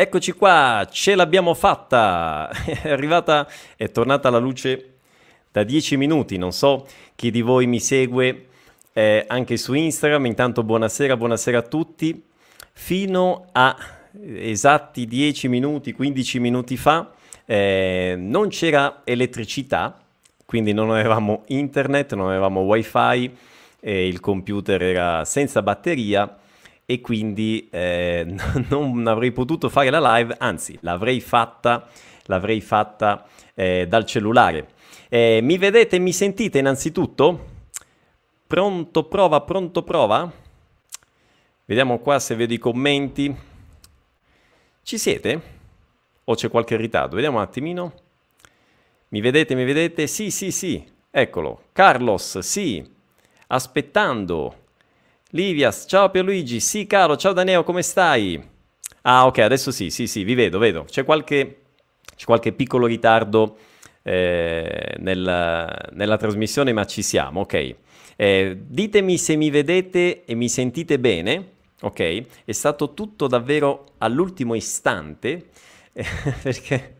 Eccoci qua, ce l'abbiamo fatta! È arrivata, è tornata la luce da 10 minuti. Non so chi di voi mi segue eh, anche su Instagram. Intanto buonasera, buonasera a tutti. Fino a esatti 10 minuti, 15 minuti fa eh, non c'era elettricità, quindi non avevamo internet, non avevamo wifi, eh, il computer era senza batteria e quindi eh, non avrei potuto fare la live, anzi l'avrei fatta, l'avrei fatta eh, dal cellulare. Eh, mi vedete e mi sentite innanzitutto? Pronto prova, pronto prova? Vediamo qua se vedo i commenti. Ci siete? O c'è qualche ritardo? Vediamo un attimino. Mi vedete, mi vedete? Sì, sì, sì. Eccolo. Carlos, sì. Aspettando. Livias, ciao Pierluigi, sì caro, ciao Daneo, come stai? Ah ok, adesso sì, sì, sì, vi vedo, vedo. C'è qualche, c'è qualche piccolo ritardo eh, nella, nella, trasmissione, ma ci siamo, ok. Eh, ditemi se mi vedete e mi sentite bene, ok? È stato tutto davvero all'ultimo istante, eh, perché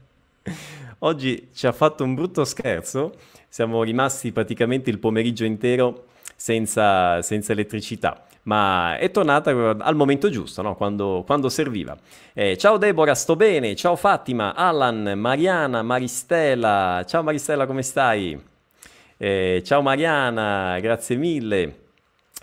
oggi ci ha fatto un brutto scherzo, siamo rimasti praticamente il pomeriggio intero senza, senza elettricità ma è tornata al momento giusto, no? quando, quando, serviva. Eh, ciao Deborah, sto bene, ciao Fatima, Alan, Mariana, Maristela, ciao Maristela, come stai? Eh, ciao Mariana, grazie mille.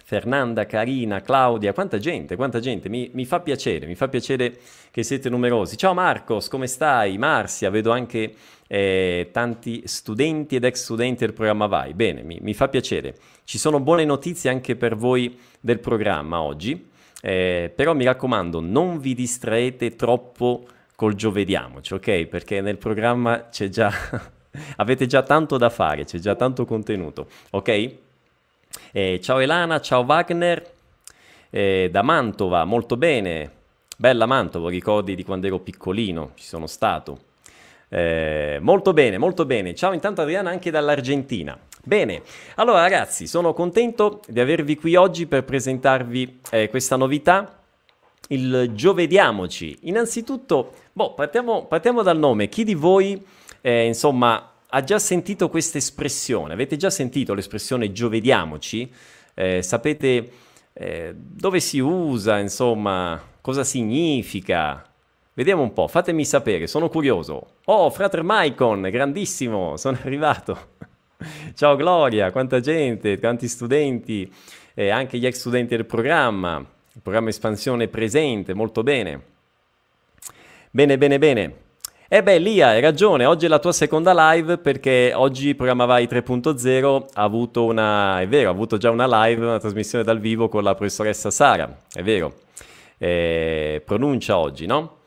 Fernanda, Carina, Claudia, quanta gente, quanta gente, mi, mi, fa piacere, mi fa piacere che siete numerosi. Ciao Marcos, come stai? Marsia, vedo anche eh, tanti studenti ed ex studenti del programma Vai. Bene, mi, mi, fa piacere. Ci sono buone notizie anche per voi del programma oggi, eh, però mi raccomando, non vi distraete troppo col giovediamoci, ok? Perché nel programma c'è già... avete già tanto da fare, c'è già tanto contenuto, ok? Eh, ciao Elana, ciao Wagner, eh, da Mantova, molto bene. Bella Mantova, ricordi di quando ero piccolino, ci sono stato. Eh, molto bene, molto bene. Ciao intanto Adriana anche dall'Argentina. Bene, allora ragazzi, sono contento di avervi qui oggi per presentarvi eh, questa novità, il Giovediamoci. Innanzitutto, boh, partiamo, partiamo dal nome. Chi di voi, eh, insomma, ha già sentito questa espressione? Avete già sentito l'espressione giovediamoci? Eh, sapete eh, dove si usa, insomma, cosa significa? Vediamo un po', fatemi sapere, sono curioso. Oh, frater Maicon, grandissimo, sono arrivato. Ciao Gloria, quanta gente, quanti studenti, eh, anche gli ex studenti del programma. Il programma espansione presente, molto bene. Bene, bene, bene. Eh beh, Lia, hai ragione, oggi è la tua seconda live perché oggi Programma Vai 3.0 ha avuto una, è vero, ha avuto già una live, una trasmissione dal vivo con la professoressa Sara, è vero. Eh, pronuncia oggi, no?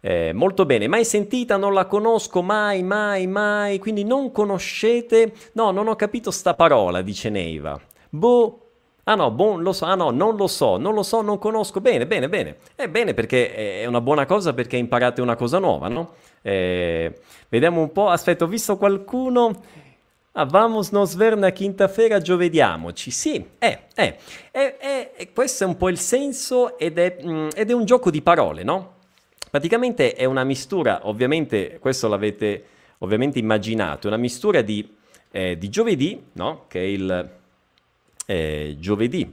Eh, molto bene, mai sentita, non la conosco, mai, mai, mai, quindi non conoscete... No, non ho capito sta parola, dice Neiva. Boh, Ah no, bon, lo so, ah no, non lo so, non lo so, non conosco. Bene, bene, bene. È bene perché è una buona cosa perché imparate una cosa nuova, no? Eh, vediamo un po', aspetta, ho visto qualcuno... Ah, vamos nos ver na quinta-feira, giovediamoci. Sì, è, è, è, è, questo è un po' il senso ed è, mm, ed è un gioco di parole, no? Praticamente è una mistura, ovviamente questo l'avete ovviamente immaginato, una mistura di, eh, di giovedì, no? Che è il eh, giovedì,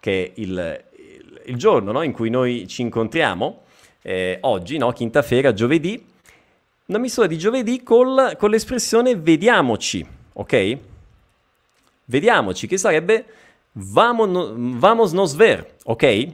che è il, il, il giorno no? in cui noi ci incontriamo, eh, oggi, no? quinta-feira, giovedì, una misura di giovedì col, con l'espressione vediamoci, ok? Vediamoci, che sarebbe vamos, vamos nos ver, ok?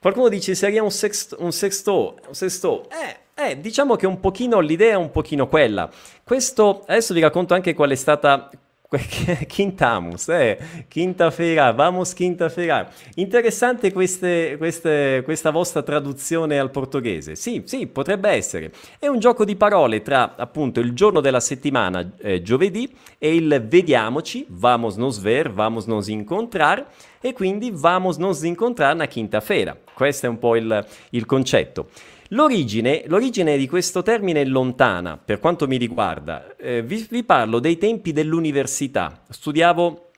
Qualcuno dice seria un sexto, un sexto, un sexto. Eh, eh, diciamo che un pochino l'idea è un pochino quella. Questo, adesso vi racconto anche qual è stata Quintamus, eh, quinta-feira, vamos quinta-feira. Interessante queste, queste, questa vostra traduzione al portoghese. Sì, sì, potrebbe essere. È un gioco di parole tra appunto il giorno della settimana, eh, giovedì, e il vediamoci, vamos nos ver, vamos nos incontrar, e quindi vamos nos incontrar na quinta-feira. Questo è un po' il, il concetto. L'origine, l'origine, di questo termine è lontana, per quanto mi riguarda. Eh, vi, vi, parlo dei tempi dell'università. Studiavo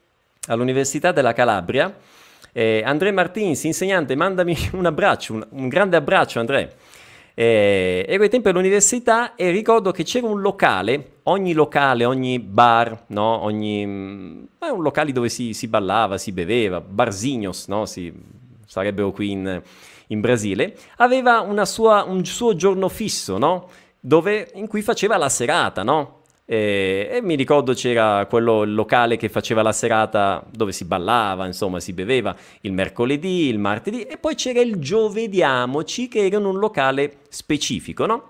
all'Università della Calabria. Eh, André Martins, insegnante, mandami un abbraccio, un, un grande abbraccio André. Eh, ero ai tempi all'università e ricordo che c'era un locale, ogni locale, ogni bar, no? ogni, eh, un locale dove si, si, ballava, si beveva, barsignos, no? si, sarebbero qui in, in Brasile, aveva sua, un suo giorno fisso, no? Dove, in cui faceva la serata, no? E, e, mi ricordo c'era quello locale che faceva la serata dove si ballava, insomma, si beveva il mercoledì, il martedì e poi c'era il Giovediamoci che era in un locale specifico, no?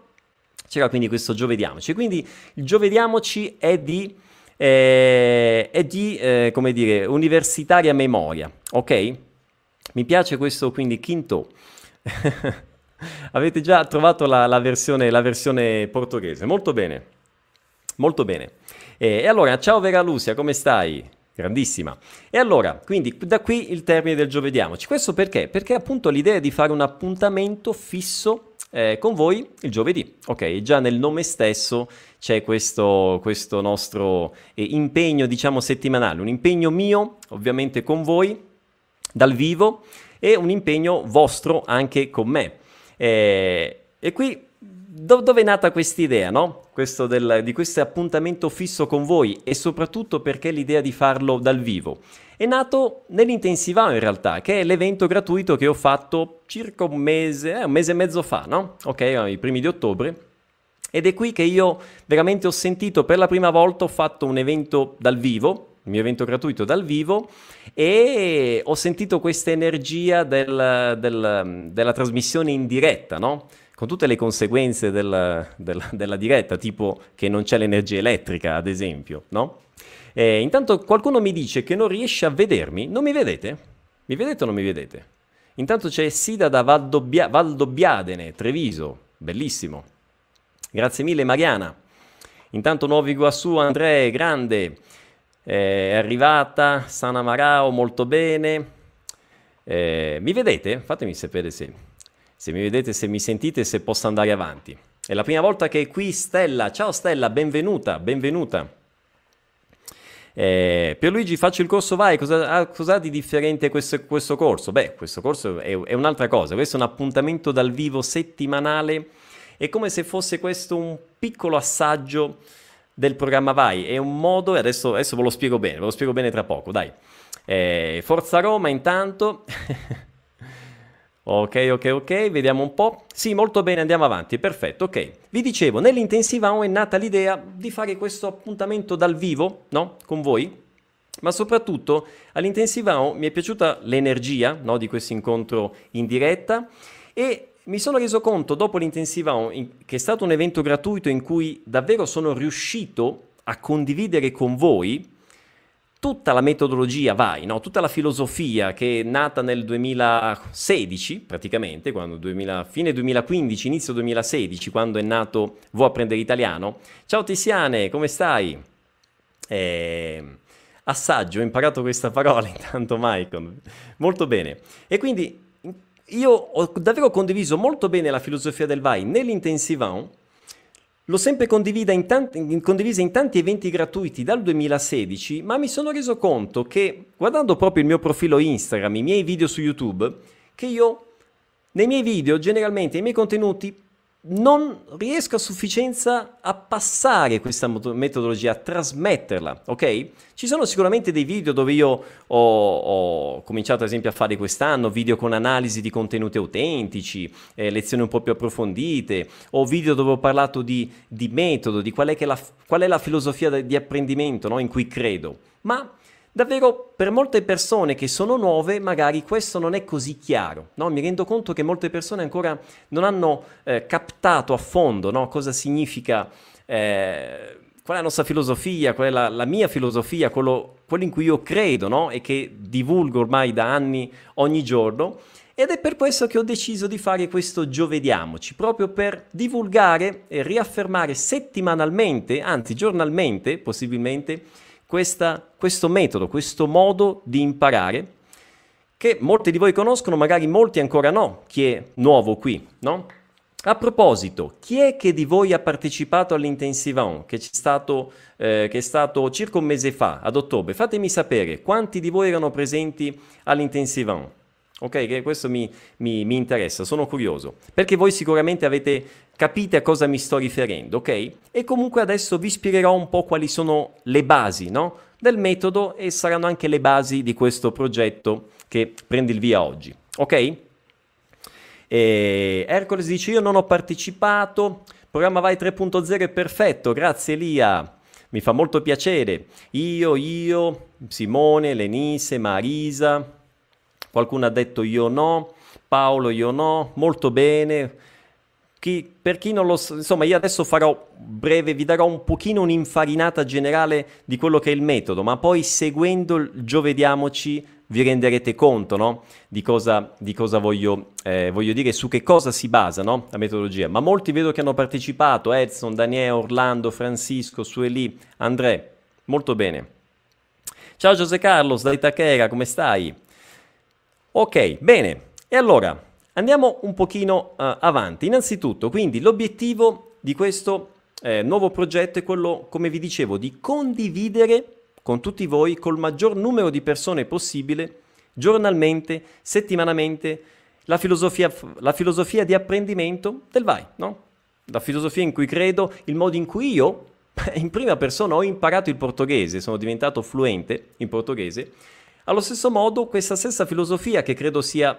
C'era quindi questo Giovediamoci. Quindi il Giovediamoci è di, eh, è di eh, come dire, universitaria memoria, ok? Mi piace questo quindi Quinto. Avete già trovato la, la, versione, la versione portoghese, molto bene. Molto bene. E, e allora, ciao Vera Lucia, come stai? Grandissima. E allora, quindi da qui il termine del giovediamoci. Questo perché? Perché appunto l'idea è di fare un appuntamento fisso eh, con voi il giovedì. Ok, già nel nome stesso c'è questo, questo nostro eh, impegno, diciamo, settimanale. Un impegno mio, ovviamente con voi, dal vivo, e un impegno vostro anche con me. Eh, e qui do- dove è nata questa idea, no? Questo del, di questo appuntamento fisso con voi e soprattutto perché l'idea di farlo dal vivo? È nato nell'intensivao in realtà, che è l'evento gratuito che ho fatto circa un mese, eh, un mese e mezzo fa, no? Ok, i primi di ottobre. Ed è qui che io veramente ho sentito per la prima volta, ho fatto un evento dal vivo, il mio evento gratuito dal vivo e ho sentito questa energia del, del, della trasmissione in diretta, no? con tutte le conseguenze del, del, della diretta, tipo che non c'è l'energia elettrica, ad esempio, no? E intanto qualcuno mi dice che non riesce a vedermi, non mi vedete? Mi vedete o non mi vedete? Intanto c'è Sida da Valdobbia, Valdobbiadene, Treviso, bellissimo. Grazie mille Mariana. Intanto nuovi Guassù, Andrea, grande. Eh, è arrivata, Sana Marao, molto bene. Eh, mi vedete? Fatemi sapere se se mi vedete, se mi sentite, se posso andare avanti. È la prima volta che è qui Stella. Ciao Stella, benvenuta, benvenuta. Eh, Pierluigi, faccio il corso vai, cosa, ah, cosa ha di differente questo, questo, corso? Beh, questo corso è, è, un'altra cosa, questo è un appuntamento dal vivo settimanale, è come se fosse questo un piccolo assaggio del programma Vai, è un modo, e adesso, adesso ve lo spiego bene, ve lo spiego bene tra poco, dai. Eh, Forza Roma intanto... Ok, ok, ok, vediamo un po'. Sì, molto bene, andiamo avanti, perfetto, ok. Vi dicevo, nell'intensivão è nata l'idea di fare questo appuntamento dal vivo, no? Con voi, ma soprattutto all'intensivão mi è piaciuta l'energia, no? Di questo incontro in diretta e mi sono reso conto dopo l'intensivão che è stato un evento gratuito in cui davvero sono riuscito a condividere con voi tutta la metodologia vai, no? tutta la filosofia che è nata nel 2016 praticamente, quando 2000, fine 2015, inizio 2016, quando è nato Vuoi apprendere italiano. Ciao Tiziane, come stai? Eh, assaggio, ho imparato questa parola intanto Michael, molto bene. E quindi io ho davvero condiviso molto bene la filosofia del VAI nell'intensivão L'ho sempre in tanti, condivisa in tanti eventi gratuiti dal 2016, ma mi sono reso conto che, guardando proprio il mio profilo Instagram, i miei video su YouTube, che io nei miei video, generalmente, i miei contenuti non riesco a sufficienza a passare questa metodologia, a trasmetterla, ok? Ci sono sicuramente dei video dove io ho, ho cominciato ad esempio a fare quest'anno, video con analisi di contenuti autentici, eh, lezioni un po' più approfondite, o video dove ho parlato di, di metodo, di qual è, la, qual è la filosofia di apprendimento no? in cui credo, ma Davvero per molte persone che sono nuove magari questo non è così chiaro, no? mi rendo conto che molte persone ancora non hanno eh, captato a fondo no? cosa significa, eh, qual è la nostra filosofia, qual è la, la mia filosofia, quello, quello, in cui io credo no? e che divulgo ormai da anni ogni giorno. Ed è per questo che ho deciso di fare questo Giovediamoci, proprio per divulgare e riaffermare settimanalmente, anzi giornalmente possibilmente, questa, questo metodo, questo modo di imparare che molti di voi conoscono, magari molti ancora no, chi è nuovo qui, no? A proposito, chi è che di voi ha partecipato all'intensivão che, eh, che è stato circa un mese fa, ad ottobre? Fatemi sapere quanti di voi erano presenti all'intensivão. Ok? Che questo mi, mi, mi, interessa, sono curioso, perché voi sicuramente avete capite a cosa mi sto riferendo, ok? E comunque adesso vi spiegherò un po' quali sono le basi, no? Del metodo e saranno anche le basi di questo progetto che prende il via oggi, ok? E Hercules dice io non ho partecipato, programma Vai 3.0 è perfetto, grazie Elia, mi fa molto piacere. Io, io, Simone, Lenise, Marisa, qualcuno ha detto io no, Paolo io no, molto bene. Chi, per chi non lo sa, insomma, io adesso farò breve, vi darò un pochino un'infarinata generale di quello che è il metodo, ma poi seguendo il giovediamoci vi renderete conto no? di cosa, di cosa voglio, eh, voglio, dire, su che cosa si basa no? la metodologia. Ma molti vedo che hanno partecipato, Edson, Daniele, Orlando, Francisco, Sueli, André, molto bene. Ciao José Carlos da Itaquera, come stai? Ok, bene. E allora, andiamo un pochino uh, avanti. Innanzitutto, quindi l'obiettivo di questo eh, nuovo progetto è quello, come vi dicevo, di condividere con tutti voi, col maggior numero di persone possibile, giornalmente, settimanalmente, la filosofia, la filosofia di apprendimento del VAI, no? La filosofia in cui credo, il modo in cui io, in prima persona, ho imparato il portoghese, sono diventato fluente in portoghese. Allo stesso modo, questa stessa filosofia, che credo sia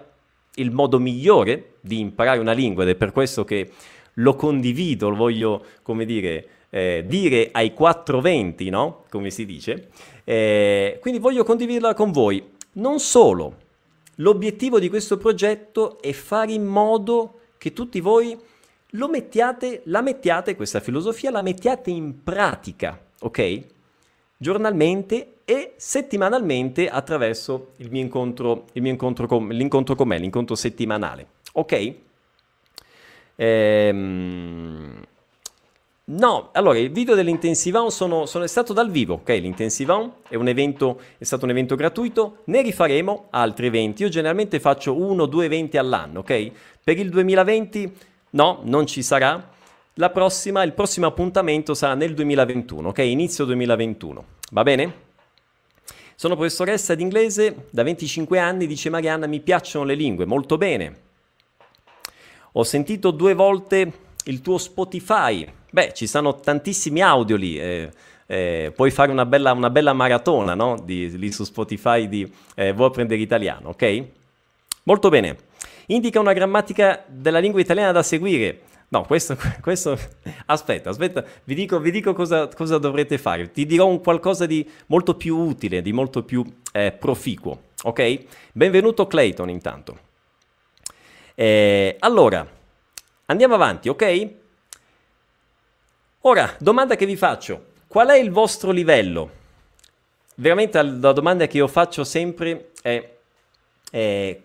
il modo migliore di imparare una lingua, ed è per questo che lo condivido, lo voglio, come dire, eh, dire ai 420, no? Come si dice. Eh, quindi voglio condividerla con voi. Non solo, l'obiettivo di questo progetto è fare in modo che tutti voi lo mettiate, la mettiate, questa filosofia, la mettiate in pratica, ok? Giornalmente e settimanalmente attraverso il mio incontro, il mio incontro con, l'incontro con me, l'incontro settimanale, ok? Ehm, No, allora il video dell'Intensivão sono, sono stato dal vivo, ok? L'Intensivão è un evento, è stato un evento gratuito, ne rifaremo altri eventi. Io generalmente faccio uno o due eventi all'anno, ok? Per il 2020 no, non ci sarà. La prossima, il prossimo appuntamento sarà nel 2021, ok? Inizio 2021, va bene? Sono professoressa di inglese da 25 anni, dice Marianna, mi piacciono le lingue, molto bene. Ho sentito due volte il tuo Spotify, Beh, ci sono tantissimi audio lì. Eh, eh, puoi fare una bella, una bella maratona no? di, lì su Spotify di eh, Vuoi apprendere italiano, ok? Molto bene. Indica una grammatica della lingua italiana da seguire. No, questo, questo aspetta, aspetta, vi dico, vi dico cosa, cosa, dovrete fare. Ti dirò un qualcosa di molto più utile, di molto più eh, proficuo, ok? Benvenuto Clayton intanto. Eh, allora, andiamo avanti, ok? Ora, domanda che vi faccio, qual è il vostro livello? Veramente la domanda che io faccio sempre è, è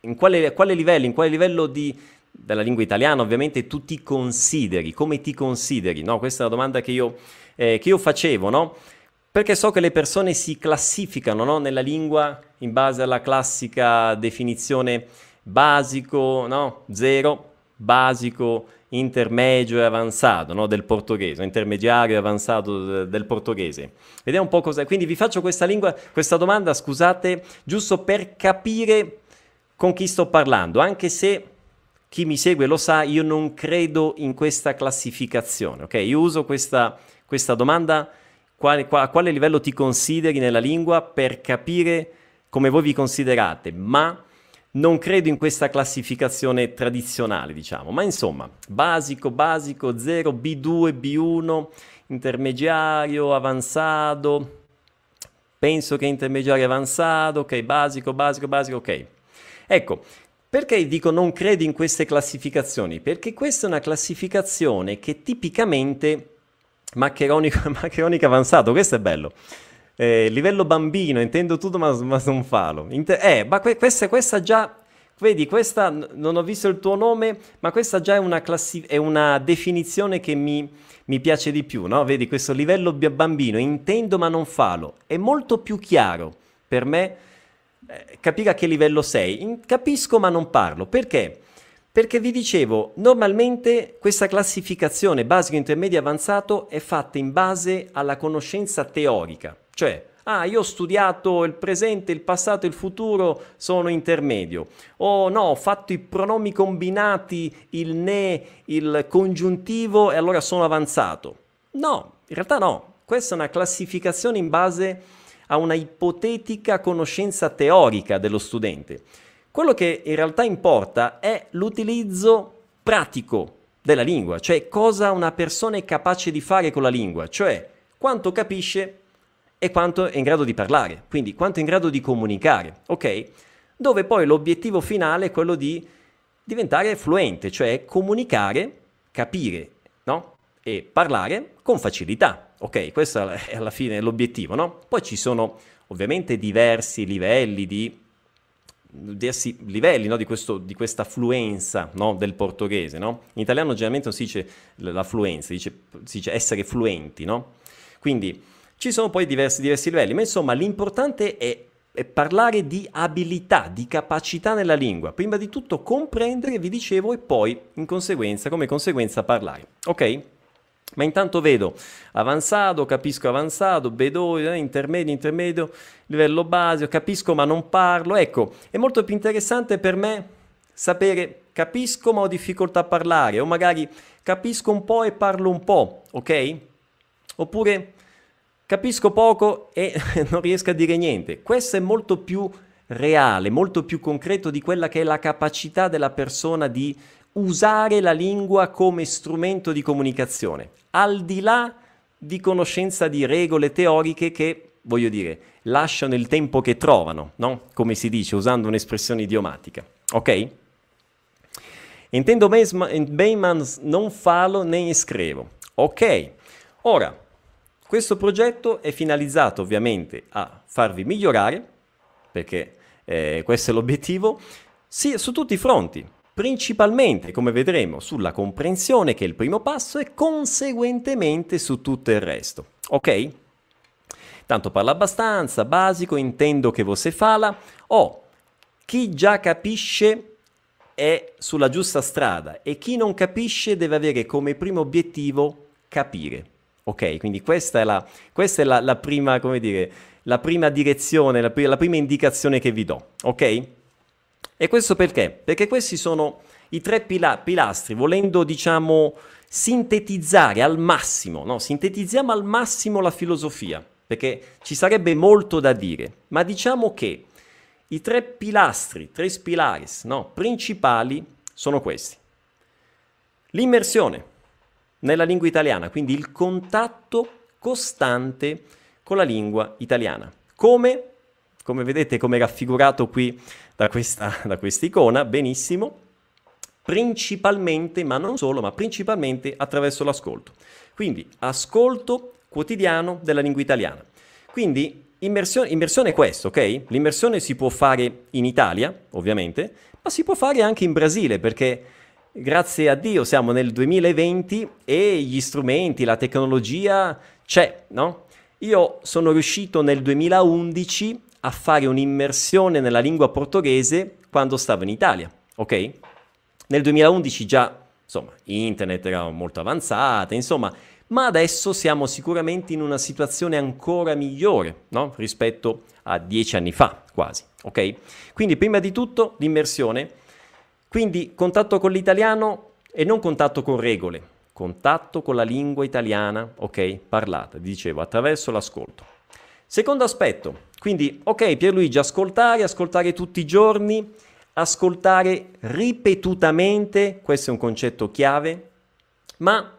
in quale, quale, livello, in quale livello di, della lingua italiana ovviamente tu ti consideri, come ti consideri? No? Questa è la domanda che io, eh, che io facevo, no? Perché so che le persone si classificano no? nella lingua in base alla classica definizione basico, no? zero, basico, intermedio e avanzato no? del portoghese, intermediario e avanzato del portoghese. Vediamo un po' cosa. Quindi vi faccio questa, lingua, questa domanda, scusate, giusto per capire con chi sto parlando, anche se chi mi segue lo sa, io non credo in questa classificazione, ok? Io uso questa, questa domanda, quale, a quale livello ti consideri nella lingua per capire come voi vi considerate, ma non credo in questa classificazione tradizionale, diciamo, ma insomma, basico, basico, 0, B2, B1, intermediario, avanzato, penso che intermediario avanzato, ok, basico, basico, basico, ok. Ecco, perché dico non credo in queste classificazioni? Perché questa è una classificazione che tipicamente maccheronica, avanzato, questo è bello. Eh, livello bambino, intendo tutto ma, ma non falo. Inter- eh, ma que- questa, questa già, vedi, questa non ho visto il tuo nome, ma questa già è una, classi- è una definizione che mi, mi, piace di più, no? Vedi, questo livello bambino, intendo ma non falo, è molto più chiaro per me capire a che livello sei. In- capisco ma non parlo, perché? Perché vi dicevo, normalmente questa classificazione basico, intermedio avanzato è fatta in base alla conoscenza teorica, cioè Ah, io ho studiato il presente, il passato e il futuro, sono intermedio. O no, ho fatto i pronomi combinati, il ne, il congiuntivo e allora sono avanzato. No, in realtà no. Questa è una classificazione in base a una ipotetica conoscenza teorica dello studente. Quello che in realtà importa è l'utilizzo pratico della lingua, cioè cosa una persona è capace di fare con la lingua, cioè quanto capisce e quanto è in grado di parlare, quindi quanto è in grado di comunicare, ok? Dove poi l'obiettivo finale è quello di diventare fluente, cioè comunicare, capire, no? E parlare con facilità, ok? Questo è alla fine l'obiettivo, no? Poi ci sono ovviamente diversi livelli di diversi livelli no, di, questo, di, questa fluenza no, del portoghese. No? In italiano generalmente non si dice la fluenza, si dice, si dice essere fluenti. Quindi ci sono poi diversi, diversi livelli, ma insomma l'importante è, è, parlare di abilità, di capacità nella lingua. Prima di tutto comprendere, vi dicevo, e poi in conseguenza, come conseguenza parlare. Ok? Ma intanto vedo avanzato, capisco avanzato, vedo eh, intermedio, intermedio, livello base, capisco ma non parlo. Ecco, è molto più interessante per me sapere capisco ma ho difficoltà a parlare o magari capisco un po' e parlo un po', ok? Oppure capisco poco e non riesco a dire niente. Questo è molto più reale, molto più concreto di quella che è la capacità della persona di usare la lingua come strumento di comunicazione, al di là di conoscenza di regole teoriche che, voglio dire, lasciano il tempo che trovano, no? Come si dice, usando un'espressione idiomatica. Ok? Intendo bem, mas non falo nem scrivo. Ok, ora questo progetto è finalizzato ovviamente a farvi migliorare, perché eh, questo è l'obiettivo, sì, su tutti i fronti, principalmente, come vedremo, sulla comprensione che è il primo passo e conseguentemente su tutto il resto. Ok? Tanto parla abbastanza, basico, intendo che você fala, o oh, chi già capisce è sulla giusta strada e chi non capisce deve avere come primo obiettivo capire. Ok, quindi questa è la, questa è la, la prima, come dire, la prima direzione, la, la prima indicazione che vi do, ok? E questo perché? Perché questi sono i tre pila- pilastri, volendo, diciamo, sintetizzare al massimo, no? Sintetizziamo al massimo la filosofia, perché ci sarebbe molto da dire, ma diciamo che i tre pilastri, tre pilares, no? principali sono questi. L'immersione, nella lingua italiana, quindi il contatto costante con la lingua italiana. Come? Come vedete, come raffigurato qui da questa, da icona, benissimo, principalmente, ma non solo, ma principalmente attraverso l'ascolto. Quindi ascolto quotidiano della lingua italiana. Quindi immersione, immersione è questo, ok? L'immersione si può fare in Italia, ovviamente, ma si può fare anche in Brasile, perché grazie a Dio siamo nel 2020 e gli strumenti, la tecnologia c'è, no? Io sono riuscito nel 2011 a fare un'immersione nella lingua portoghese quando stavo in Italia, ok? Nel 2011 già, insomma, internet era molto avanzata, insomma, ma adesso siamo sicuramente in una situazione ancora migliore, no? Rispetto a dieci anni fa, quasi, ok? Quindi prima di tutto l'immersione quindi contatto con l'italiano e non contatto con regole, contatto con la lingua italiana, ok, parlata, dicevo, attraverso l'ascolto. Secondo aspetto, quindi, ok, Pierluigi, ascoltare, ascoltare tutti i giorni, ascoltare ripetutamente, questo è un concetto chiave, ma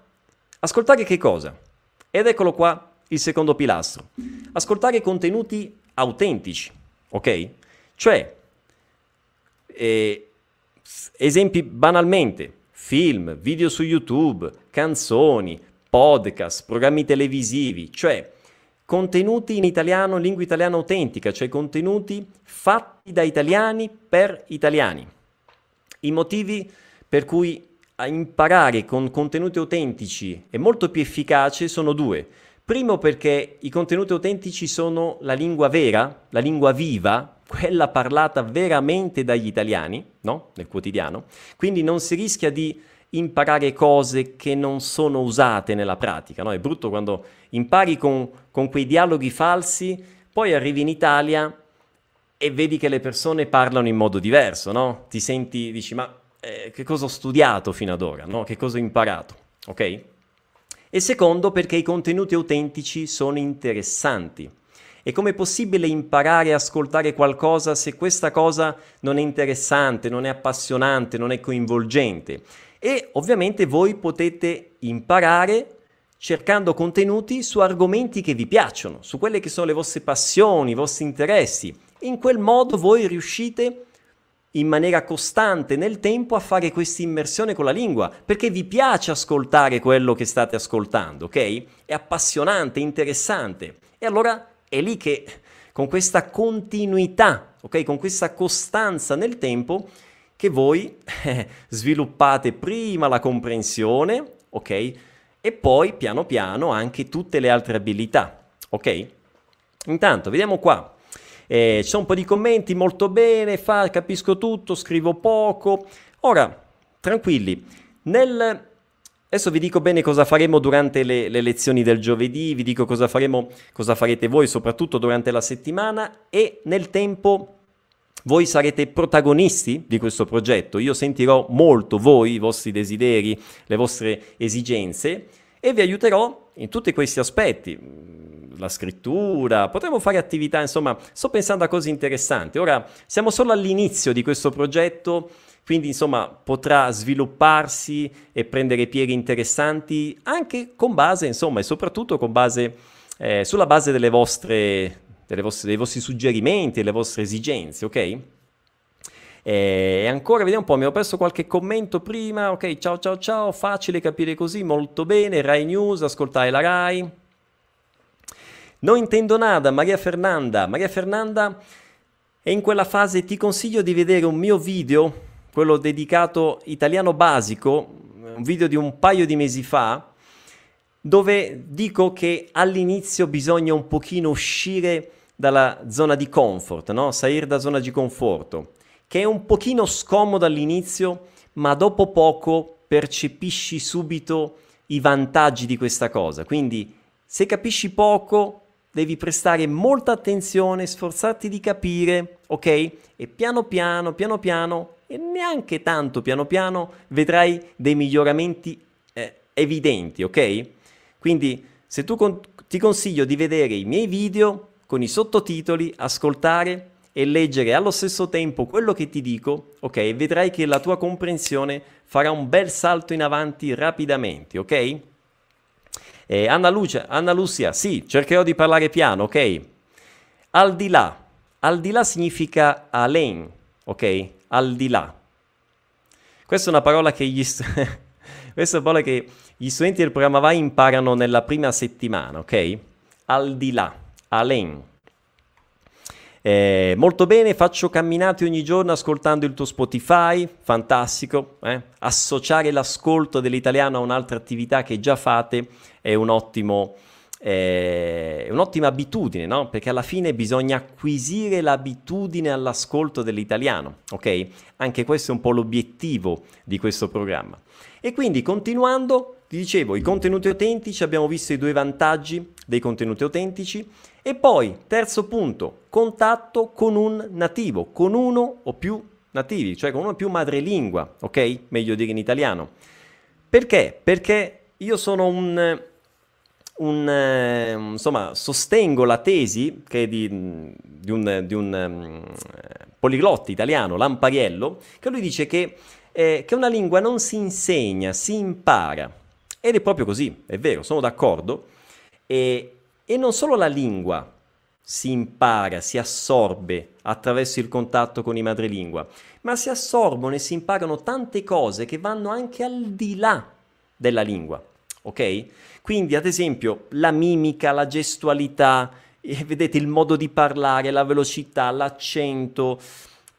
ascoltare che cosa? Ed eccolo qua il secondo pilastro. Ascoltare contenuti autentici, ok? Cioè, eh, Esempi banalmente, film, video su YouTube, canzoni, podcast, programmi televisivi, cioè contenuti in italiano, lingua italiana autentica, cioè contenuti fatti da italiani per italiani. I motivi per cui imparare con contenuti autentici è molto più efficace sono due. Primo perché i contenuti autentici sono la lingua vera, la lingua viva, quella parlata veramente dagli italiani, no? Nel quotidiano. Quindi non si rischia di imparare cose che non sono usate nella pratica, no? È brutto quando impari con, con quei dialoghi falsi, poi arrivi in Italia e vedi che le persone parlano in modo diverso, no? Ti senti, dici, ma eh, che cosa ho studiato fino ad ora, no? Che cosa ho imparato, ok? E secondo, perché i contenuti autentici sono interessanti. E com'è possibile imparare a ascoltare qualcosa se questa cosa non è interessante, non è appassionante, non è coinvolgente? E ovviamente voi potete imparare cercando contenuti su argomenti che vi piacciono, su quelle che sono le vostre passioni, i vostri interessi. In quel modo voi riuscite in maniera costante nel tempo a fare questa immersione con la lingua, perché vi piace ascoltare quello che state ascoltando, ok? È appassionante, interessante. E allora è lì che con questa continuità, ok? Con questa costanza nel tempo che voi eh, sviluppate prima la comprensione, ok? E poi piano piano anche tutte le altre abilità, ok? Intanto, vediamo qua. Eh, ci sono un po' di commenti, molto bene, fa, capisco tutto, scrivo poco. Ora, tranquilli, nel Adesso vi dico bene cosa faremo durante le, le, lezioni del giovedì, vi dico cosa faremo, cosa farete voi soprattutto durante la settimana e nel tempo voi sarete protagonisti di questo progetto. Io sentirò molto voi, i vostri desideri, le vostre esigenze e vi aiuterò in tutti questi aspetti. La scrittura, potremo fare attività, insomma, sto pensando a cose interessanti. Ora siamo solo all'inizio di questo progetto quindi insomma potrà svilupparsi e prendere pieghe interessanti anche con base, insomma, e soprattutto con base, eh, sulla base delle vostre, vostre, dei vostri suggerimenti, delle vostre esigenze, ok? Eh, e ancora, vediamo un po', mi ho perso qualche commento prima, ok, ciao ciao ciao, facile capire così, molto bene, Rai News, ascoltare la Rai. Non intendo nada, Maria Fernanda, Maria Fernanda è in quella fase, ti consiglio di vedere un mio video quello dedicato italiano basico, un video di un paio di mesi fa, dove dico che all'inizio bisogna un pochino uscire dalla zona di comfort, no? Salir da zona di conforto, che è un pochino scomodo all'inizio, ma dopo poco percepisci subito i vantaggi di questa cosa. Quindi se capisci poco, devi prestare molta attenzione, sforzarti di capire, ok? E piano piano, piano piano e neanche tanto piano piano vedrai dei miglioramenti eh, evidenti, ok? Quindi se tu con- ti consiglio di vedere i miei video con i sottotitoli, ascoltare e leggere allo stesso tempo quello che ti dico, ok? Vedrai che la tua comprensione farà un bel salto in avanti rapidamente, ok? Eh, Anna, Lucia, Anna Lucia, sì, cercherò di parlare piano, ok? Al di là, al di là significa alen, ok? al di là. Questa è una parola che gli, st- questa è una parola che gli studenti del programma VAI imparano nella prima settimana, ok? Al di là, alen. Eh, molto bene, faccio camminate ogni giorno ascoltando il tuo Spotify, fantastico. Eh? Associare l'ascolto dell'italiano a un'altra attività che già fate è un ottimo, è un'ottima abitudine, no? Perché alla fine bisogna acquisire l'abitudine all'ascolto dell'italiano, ok? Anche questo è un po' l'obiettivo di questo programma. E quindi continuando, ti dicevo, i contenuti autentici, abbiamo visto i due vantaggi dei contenuti autentici e poi, terzo punto, contatto con un nativo, con uno o più nativi, cioè con uno o più madrelingua, ok? Meglio dire in italiano. Perché? Perché io sono un un, eh, insomma, sostengo la tesi che di, di un, di un um, poliglotta italiano, Lampariello, che lui dice che, eh, che una lingua non si insegna, si impara. Ed è proprio così, è vero, sono d'accordo. E, e non solo la lingua si impara, si assorbe attraverso il contatto con i madrelingua, ma si assorbono e si imparano tante cose che vanno anche al di là della lingua, ok? Quindi, ad esempio, la mimica, la gestualità, eh, vedete il modo di parlare, la velocità, l'accento,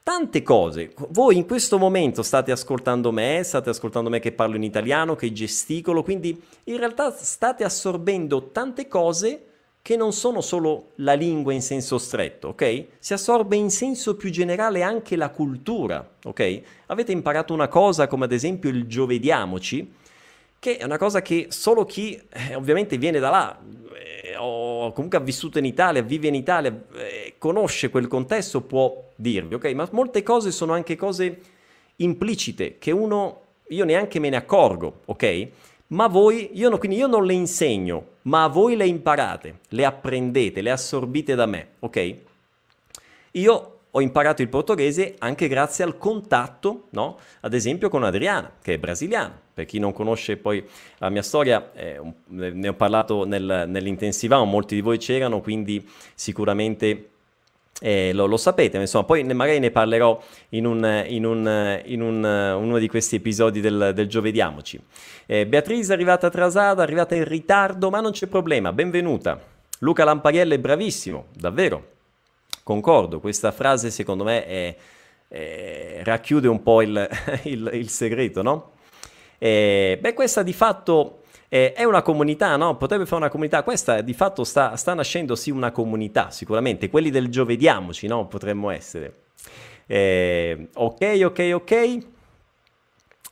tante cose. Voi in questo momento state ascoltando me, state ascoltando me che parlo in italiano, che gesticolo, quindi in realtà state assorbendo tante cose che non sono solo la lingua in senso stretto, ok? Si assorbe in senso più generale anche la cultura, ok? Avete imparato una cosa come ad esempio il giovediamoci, che è una cosa che solo chi eh, ovviamente viene da là, eh, o comunque ha vissuto in Italia, vive in Italia, eh, conosce quel contesto, può dirvi, ok? Ma molte cose sono anche cose implicite che uno, io neanche me ne accorgo, ok? Ma voi, io no, quindi io non le insegno, ma voi le imparate, le apprendete, le assorbite da me, ok? Io ho imparato il portoghese anche grazie al contatto, no? ad esempio con Adriana, che è brasiliana. Per chi non conosce poi la mia storia, eh, ne ho parlato nel, nell'intensivão, molti di voi c'erano, quindi sicuramente eh, lo, lo, sapete, insomma, poi ne, magari ne parlerò in, un, in, un, in un, uno di questi episodi del, del Giovediamoci. Eh, Beatrice è arrivata atrasata, è arrivata in ritardo, ma non c'è problema, benvenuta. Luca Lampariello è bravissimo, davvero, concordo, questa frase secondo me è, è, racchiude un po' il, il, il segreto, no? Eh, beh, questa di fatto eh, è una comunità, no? Potrebbe fare una comunità. Questa di fatto sta, sta nascendo sì una comunità, sicuramente. Quelli del giovediamoci, no? Potremmo essere. Eh, ok, ok, ok.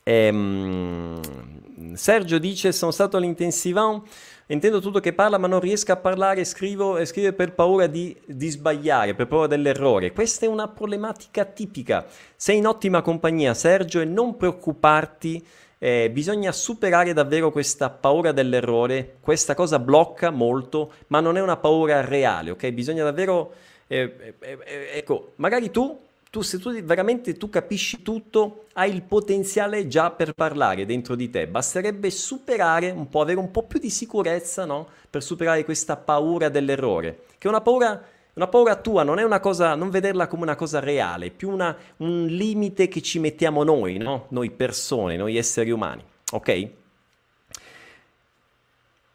Ehm, Sergio dice: Sono stato all'intensivão. Intendo tutto che parla, ma non riesco a parlare, scrivo e scrive per paura di, di, sbagliare, per paura dell'errore. Questa è una problematica tipica. Sei in ottima compagnia, Sergio, e non preoccuparti eh, bisogna superare davvero questa paura dell'errore, questa cosa blocca molto, ma non è una paura reale, ok? Bisogna davvero, eh, eh, eh, ecco, magari tu, tu, se tu veramente tu capisci tutto, hai il potenziale già per parlare dentro di te, basterebbe superare un po', avere un po' più di sicurezza, no? Per superare questa paura dell'errore, che è una paura una paura tua non è una cosa, non vederla come una cosa reale, più una, un limite che ci mettiamo noi, no? Noi persone, noi esseri umani, ok?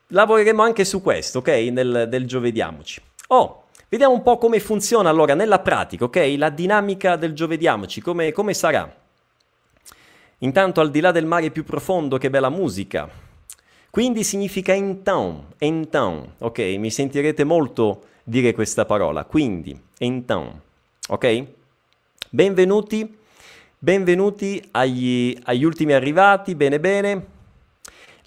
Lavoreremo anche su questo, ok? Nel, del giovediamoci. Oh, vediamo un po' come funziona allora nella pratica, ok? La dinamica del giovediamoci, come, come sarà? Intanto al di là del mare più profondo, che bella musica. Quindi significa então, então, ok? Mi sentirete molto dire questa parola. Quindi, então, ok? Benvenuti, benvenuti agli, agli ultimi arrivati, bene bene.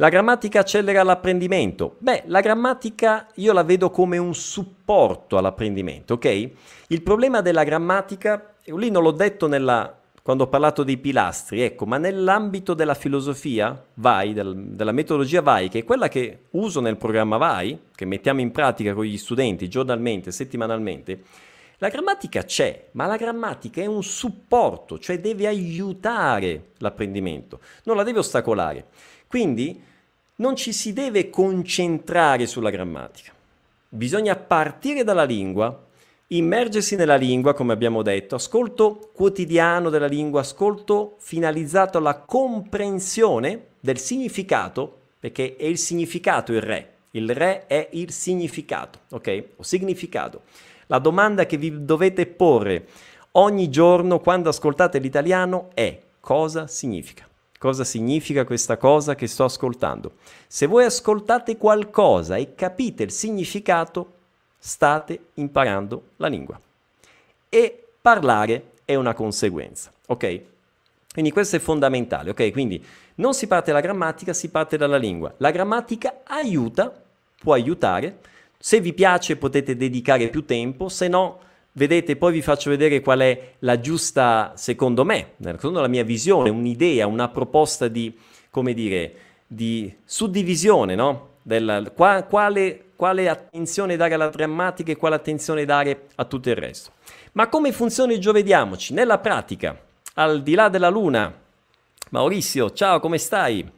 La grammatica accelera l'apprendimento. Beh, la grammatica io la vedo come un supporto all'apprendimento, ok? Il problema della grammatica, lì non l'ho detto nella, quando ho parlato dei pilastri, ecco, ma nell'ambito della filosofia VAI, del, della metodologia VAI, che è quella che uso nel programma VAI, che mettiamo in pratica con gli studenti giornalmente, settimanalmente, la grammatica c'è, ma la grammatica è un supporto, cioè deve aiutare l'apprendimento, non la deve ostacolare. Quindi non ci si deve concentrare sulla grammatica. Bisogna partire dalla lingua, immergersi nella lingua, come abbiamo detto, ascolto quotidiano della lingua, ascolto finalizzato alla comprensione del significato, perché è il significato il re, il re è il significato, ok? O significato. La domanda che vi dovete porre ogni giorno quando ascoltate l'italiano è cosa significa? Cosa significa questa cosa che sto ascoltando? Se voi ascoltate qualcosa e capite il significato, state imparando la lingua. E parlare è una conseguenza, ok? Quindi questo è fondamentale, ok? Quindi non si parte dalla grammatica, si parte dalla lingua. La grammatica aiuta, può aiutare. Se vi piace potete dedicare più tempo, se no, vedete, poi vi faccio vedere qual è la giusta, secondo me, secondo la mia visione, un'idea, una proposta di, come dire, di suddivisione, no? Del, qua, quale quale attenzione dare alla grammatica e quale attenzione dare a tutto il resto. Ma come funziona il giovediamoci? Nella pratica, al di là della luna. Maurizio, ciao, come stai?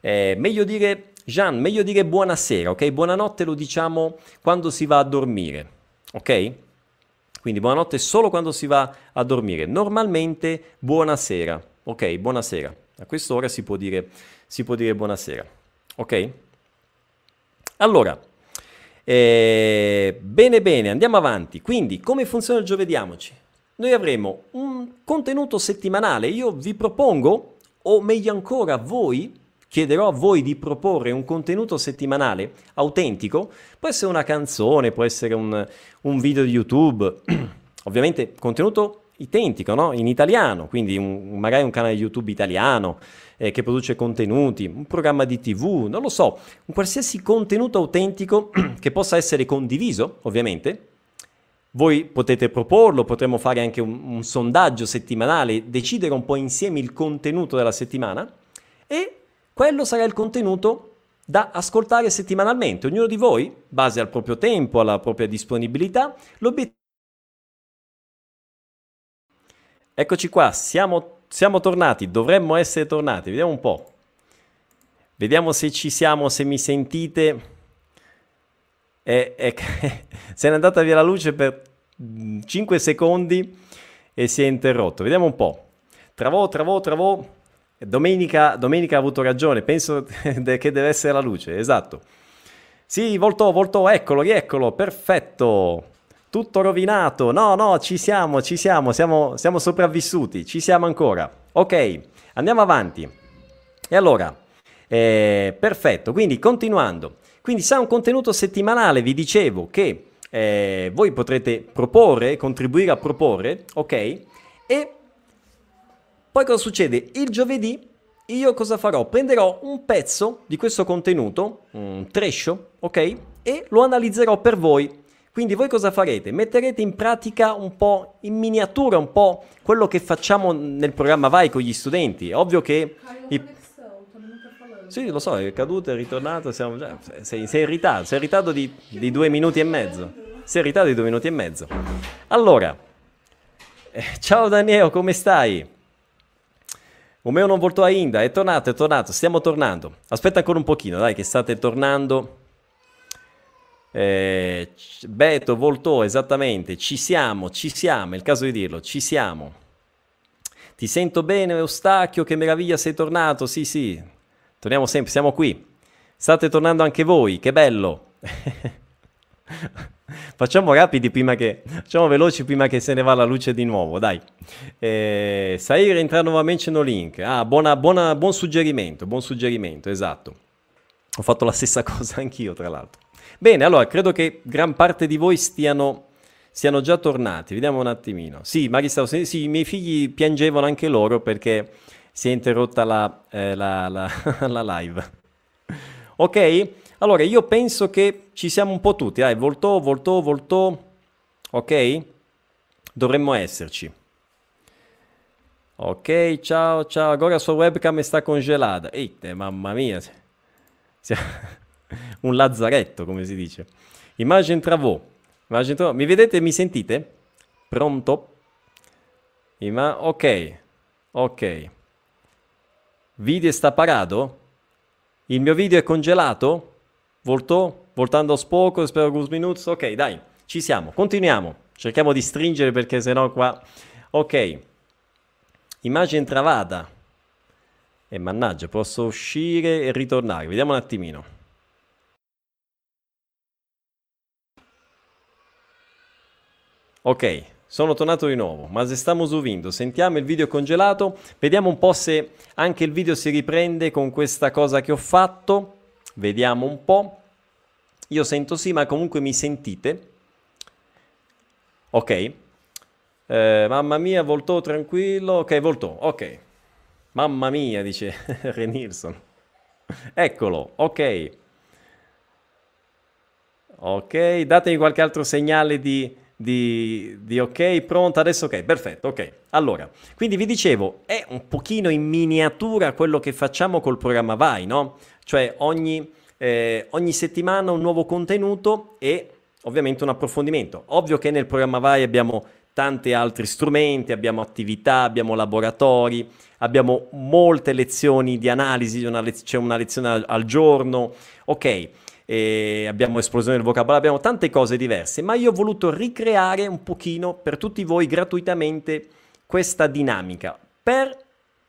Eh, meglio dire, Jean, meglio dire buonasera, ok? Buonanotte lo diciamo quando si va a dormire, ok? Quindi buonanotte solo quando si va a dormire. Normalmente buonasera, ok? Buonasera. A quest'ora si può dire, si può dire buonasera, ok? Allora, eh, bene, bene, andiamo avanti. Quindi, come funziona il giovediamoci? Noi avremo un contenuto settimanale. Io vi propongo, o meglio ancora, voi chiederò a voi di proporre un contenuto settimanale autentico. Può essere una canzone, può essere un, un video di YouTube. Ovviamente, contenuto identico, no? in italiano, quindi un, magari un canale YouTube italiano eh, che produce contenuti, un programma di TV, non lo so, un qualsiasi contenuto autentico che possa essere condiviso, ovviamente. Voi potete proporlo, potremmo fare anche un, un sondaggio settimanale, decidere un po' insieme il contenuto della settimana e quello sarà il contenuto da ascoltare settimanalmente. Ognuno di voi, base al proprio tempo, alla propria disponibilità, l'obiettivo Eccoci qua, siamo, siamo tornati, dovremmo essere tornati, vediamo un po'. Vediamo se ci siamo, se mi sentite. E, e, se n'è andata via la luce per 5 secondi e si è interrotto. Vediamo un po'. Travò, travò, travò. Domenica, domenica ha avuto ragione, penso che deve essere la luce, esatto. Sì, voltò, voltò, eccolo, rieccolo, perfetto tutto rovinato. No, no, ci siamo, ci siamo, siamo, siamo sopravvissuti, ci siamo ancora. Ok, andiamo avanti. E allora, eh, perfetto, quindi continuando. Quindi sarà un contenuto settimanale, vi dicevo che eh, voi potrete proporre, contribuire a proporre, ok? E poi cosa succede? Il giovedì io cosa farò? Prenderò un pezzo di questo contenuto, un trescio, ok? E lo analizzerò per voi quindi voi cosa farete? Metterete in pratica un po' in miniatura, un po' quello che facciamo nel programma Vai con gli studenti. Ovvio che... I... Sì, lo so, è caduto, è ritornato, siamo già... sei, sei in ritardo, sei in ritardo di, di due minuti e mezzo. Sei in ritardo di due minuti e mezzo. Allora, eh, ciao Daniele, come stai? Un mio non volto a Inda, è tornato, è tornato, stiamo tornando. Aspetta ancora un pochino, dai, che state tornando. Eh, Beto, Voltò, esattamente, ci siamo, ci siamo, è il caso di dirlo, ci siamo. Ti sento bene Eustachio, che meraviglia sei tornato, sì sì, torniamo sempre, siamo qui. State tornando anche voi, che bello. Facciamo rapidi prima che, facciamo veloci prima che se ne va la luce di nuovo, dai. Eh, Sair entra nuovamente no link. Ah, buona, buona, buon suggerimento, buon suggerimento, esatto. Ho fatto la stessa cosa anch'io, tra l'altro. Bene, allora credo che gran parte di voi stiano, siano già tornati. Vediamo un attimino. Sì, Marista, sì, i miei figli piangevano anche loro perché si è interrotta la, eh, la, la, la live. ok? Allora, io penso che ci siamo un po' tutti. Dai, voltò, voltò, voltò. Ok? Dovremmo esserci. Ok, ciao, ciao. Agora la sua webcam sta congelata. Eite, mamma mia. un lazzaretto, come si dice. Imagine travaux. Imagine travaux. Mi vedete mi sentite? Pronto? Ima- ok, ok. Video sta parato? Il mio video è congelato? Voltò? Voltando spoco, spero Gus Minutes? Ok, dai, ci siamo. Continuiamo. Cerchiamo di stringere perché sennò qua... Ok. Immagine travata. E mannaggia, posso uscire e ritornare. Vediamo un attimino. Ok, sono tornato di nuovo, ma se stiamo subendo, sentiamo il video congelato, vediamo un po' se anche il video si riprende con questa cosa che ho fatto, vediamo un po'. Io sento sì, ma comunque mi sentite. Ok. Eh, mamma mia, voltò tranquillo. Ok, voltò. Ok. Mamma mia, dice Renilson. Eccolo, ok. Ok, datemi qualche altro segnale di di, di, ok, pronto, adesso ok, perfetto, ok. Allora, quindi vi dicevo, è un pochino in miniatura quello che facciamo col programma Vai, no? Cioè ogni, eh, ogni settimana un nuovo contenuto e ovviamente un approfondimento. Ovvio che nel programma Vai abbiamo tanti altri strumenti, abbiamo attività, abbiamo laboratori, abbiamo molte lezioni di analisi, una lez- c'è una lezione al, al giorno, ok abbiamo esplosione del vocabolario, abbiamo tante cose diverse, ma io ho voluto ricreare un pochino per tutti voi gratuitamente questa dinamica per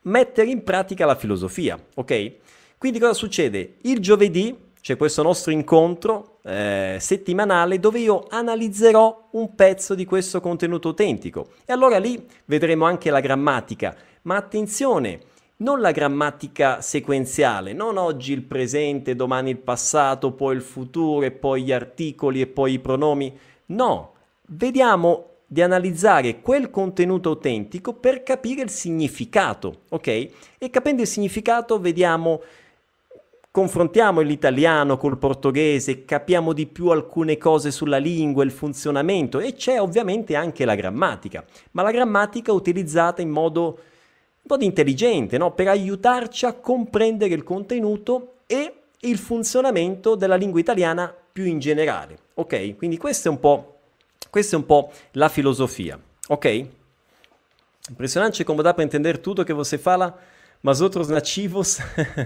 mettere in pratica la filosofia, ok? Quindi cosa succede? Il giovedì c'è questo nostro incontro eh, settimanale dove io analizzerò un pezzo di questo contenuto autentico e allora lì vedremo anche la grammatica, ma attenzione, non la grammatica sequenziale, non oggi il presente, domani il passato, poi il futuro e poi gli articoli e poi i pronomi. No, vediamo di analizzare quel contenuto autentico per capire il significato, ok? E capendo il significato vediamo confrontiamo l'italiano col portoghese, capiamo di più alcune cose sulla lingua, il funzionamento e c'è ovviamente anche la grammatica, ma la grammatica utilizzata in modo po' intelligente, no? per aiutarci a comprendere il contenuto e il funzionamento della lingua italiana più in generale. Ok? Quindi questa è un po', questa è un po la filosofia. Ok? Impressionante como dá para entender tudo que você fala mas outros nativos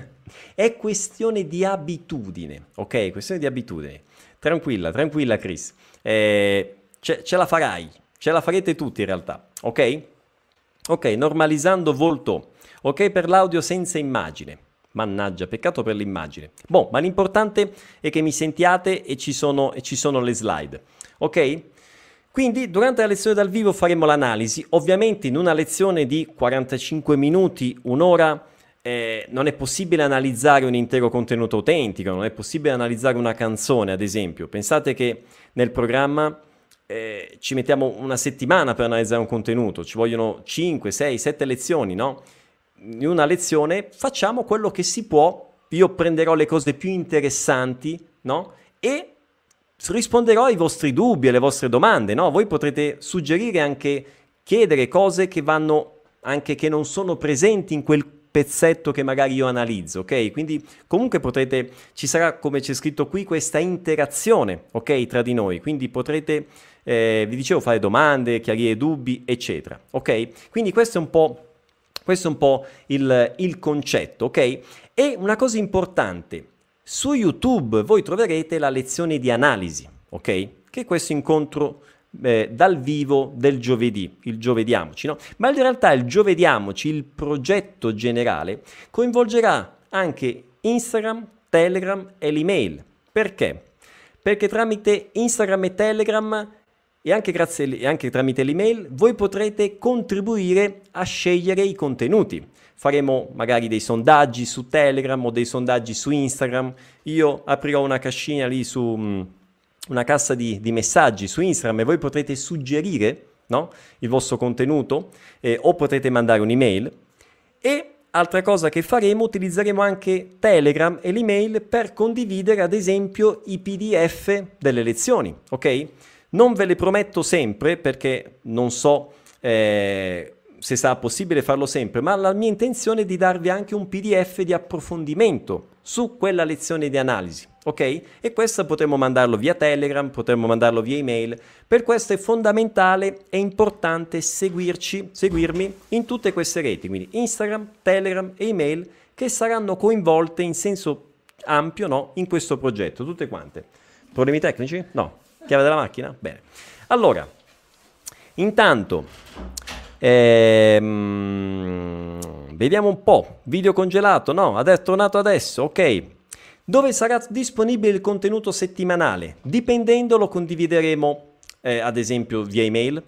è questione di abitudine, ok? Questione di abitudine. Tranquilla, tranquilla Chris. Eh, ce, ce, la farai, ce la farete tutti in realtà, ok? Ok, normalizzando volto, ok per l'audio senza immagine. Mannaggia, peccato per l'immagine. Boh, ma l'importante è che mi sentiate e ci sono, e ci sono le slide, ok? Quindi durante la lezione dal vivo faremo l'analisi, ovviamente in una lezione di 45 minuti, un'ora, eh, non è possibile analizzare un intero contenuto autentico, non è possibile analizzare una canzone, ad esempio. Pensate che nel programma eh, ci mettiamo una settimana per analizzare un contenuto, ci vogliono 5, 6, 7 lezioni, no? In una lezione facciamo quello che si può, io prenderò le cose più interessanti, no? E risponderò ai vostri dubbi, alle vostre domande, no? Voi potrete suggerire anche, chiedere cose che vanno anche che non sono presenti in quel pezzetto che magari io analizzo, ok? Quindi comunque potrete, ci sarà come c'è scritto qui questa interazione, ok? Tra di noi, quindi potrete, eh, vi dicevo, fare domande, chiarire dubbi, eccetera, ok? Quindi questo è un po', è un po il, il concetto, ok? E una cosa importante, su YouTube voi troverete la lezione di analisi, ok? Che è questo incontro eh, dal vivo del giovedì, il giovediamoci, no? Ma in realtà il giovediamoci, il progetto generale, coinvolgerà anche Instagram, Telegram e l'email. Perché? Perché tramite Instagram e Telegram e anche, grazie, e anche tramite l'email voi potrete contribuire a scegliere i contenuti faremo magari dei sondaggi su Telegram o dei sondaggi su Instagram. Io aprirò una cascina lì su um, una cassa di, di, messaggi su Instagram e voi potrete suggerire no, il vostro contenuto eh, o potrete mandare un'email. E altra cosa che faremo, utilizzeremo anche Telegram e l'email per condividere ad esempio i PDF delle lezioni, ok? Non ve le prometto sempre perché non so... Eh, se sarà possibile farlo sempre, ma la mia intenzione è di darvi anche un PDF di approfondimento su quella lezione di analisi, ok? E questo potremmo mandarlo via Telegram, potremmo mandarlo via email. Per questo è fondamentale e importante seguirci, seguirmi in tutte queste reti, quindi Instagram, Telegram e email che saranno coinvolte in senso ampio no, in questo progetto, tutte quante. Problemi tecnici? No. Chiave della macchina? Bene. Allora, intanto Ehm, vediamo un po'. Video congelato? No, è tornato adesso. Ok. Dove sarà disponibile il contenuto settimanale? Dipendendo lo condivideremo eh, ad esempio via email,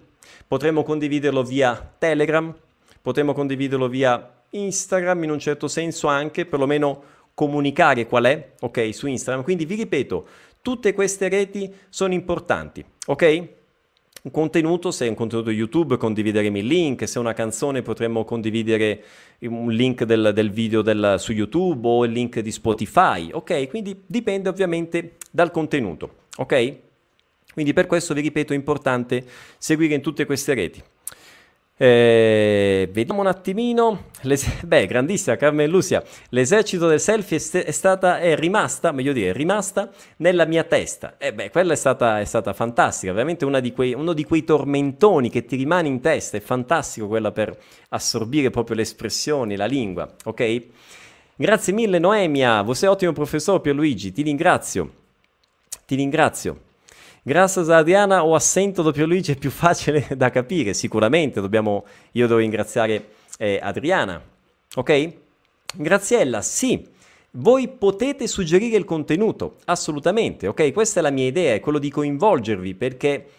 potremmo condividerlo via Telegram, potremmo condividerlo via Instagram in un certo senso anche, perlomeno comunicare qual è, ok, su Instagram. Quindi vi ripeto, tutte queste reti sono importanti, ok? un contenuto, se è un contenuto YouTube condivideremo il link, se è una canzone potremmo condividere un link del, del video del, su YouTube o il link di Spotify, ok? Quindi dipende ovviamente dal contenuto, ok? Quindi per questo vi ripeto è importante seguire in tutte queste reti. Eh, vediamo un attimino. Beh, grandissima Carmen Lucia. L'esercito del selfie è, st- è, stata, è rimasta, meglio dire, è rimasta nella mia testa. E eh beh, quella è stata, è stata fantastica. Veramente di quei, uno di quei tormentoni che ti rimane in testa. È fantastico quella per assorbire proprio le espressioni, la lingua. Ok? Grazie mille, Noemia. Voi sei ottimo professore Pierluigi. Ti ringrazio. Ti ringrazio. Grazie a Adriana o assento doppio Luigi è più facile da capire, sicuramente dobbiamo, io devo ringraziare eh, Adriana, ok? Graziella, sì, voi potete suggerire il contenuto, assolutamente, ok? Questa è la mia idea, è quello di coinvolgervi perché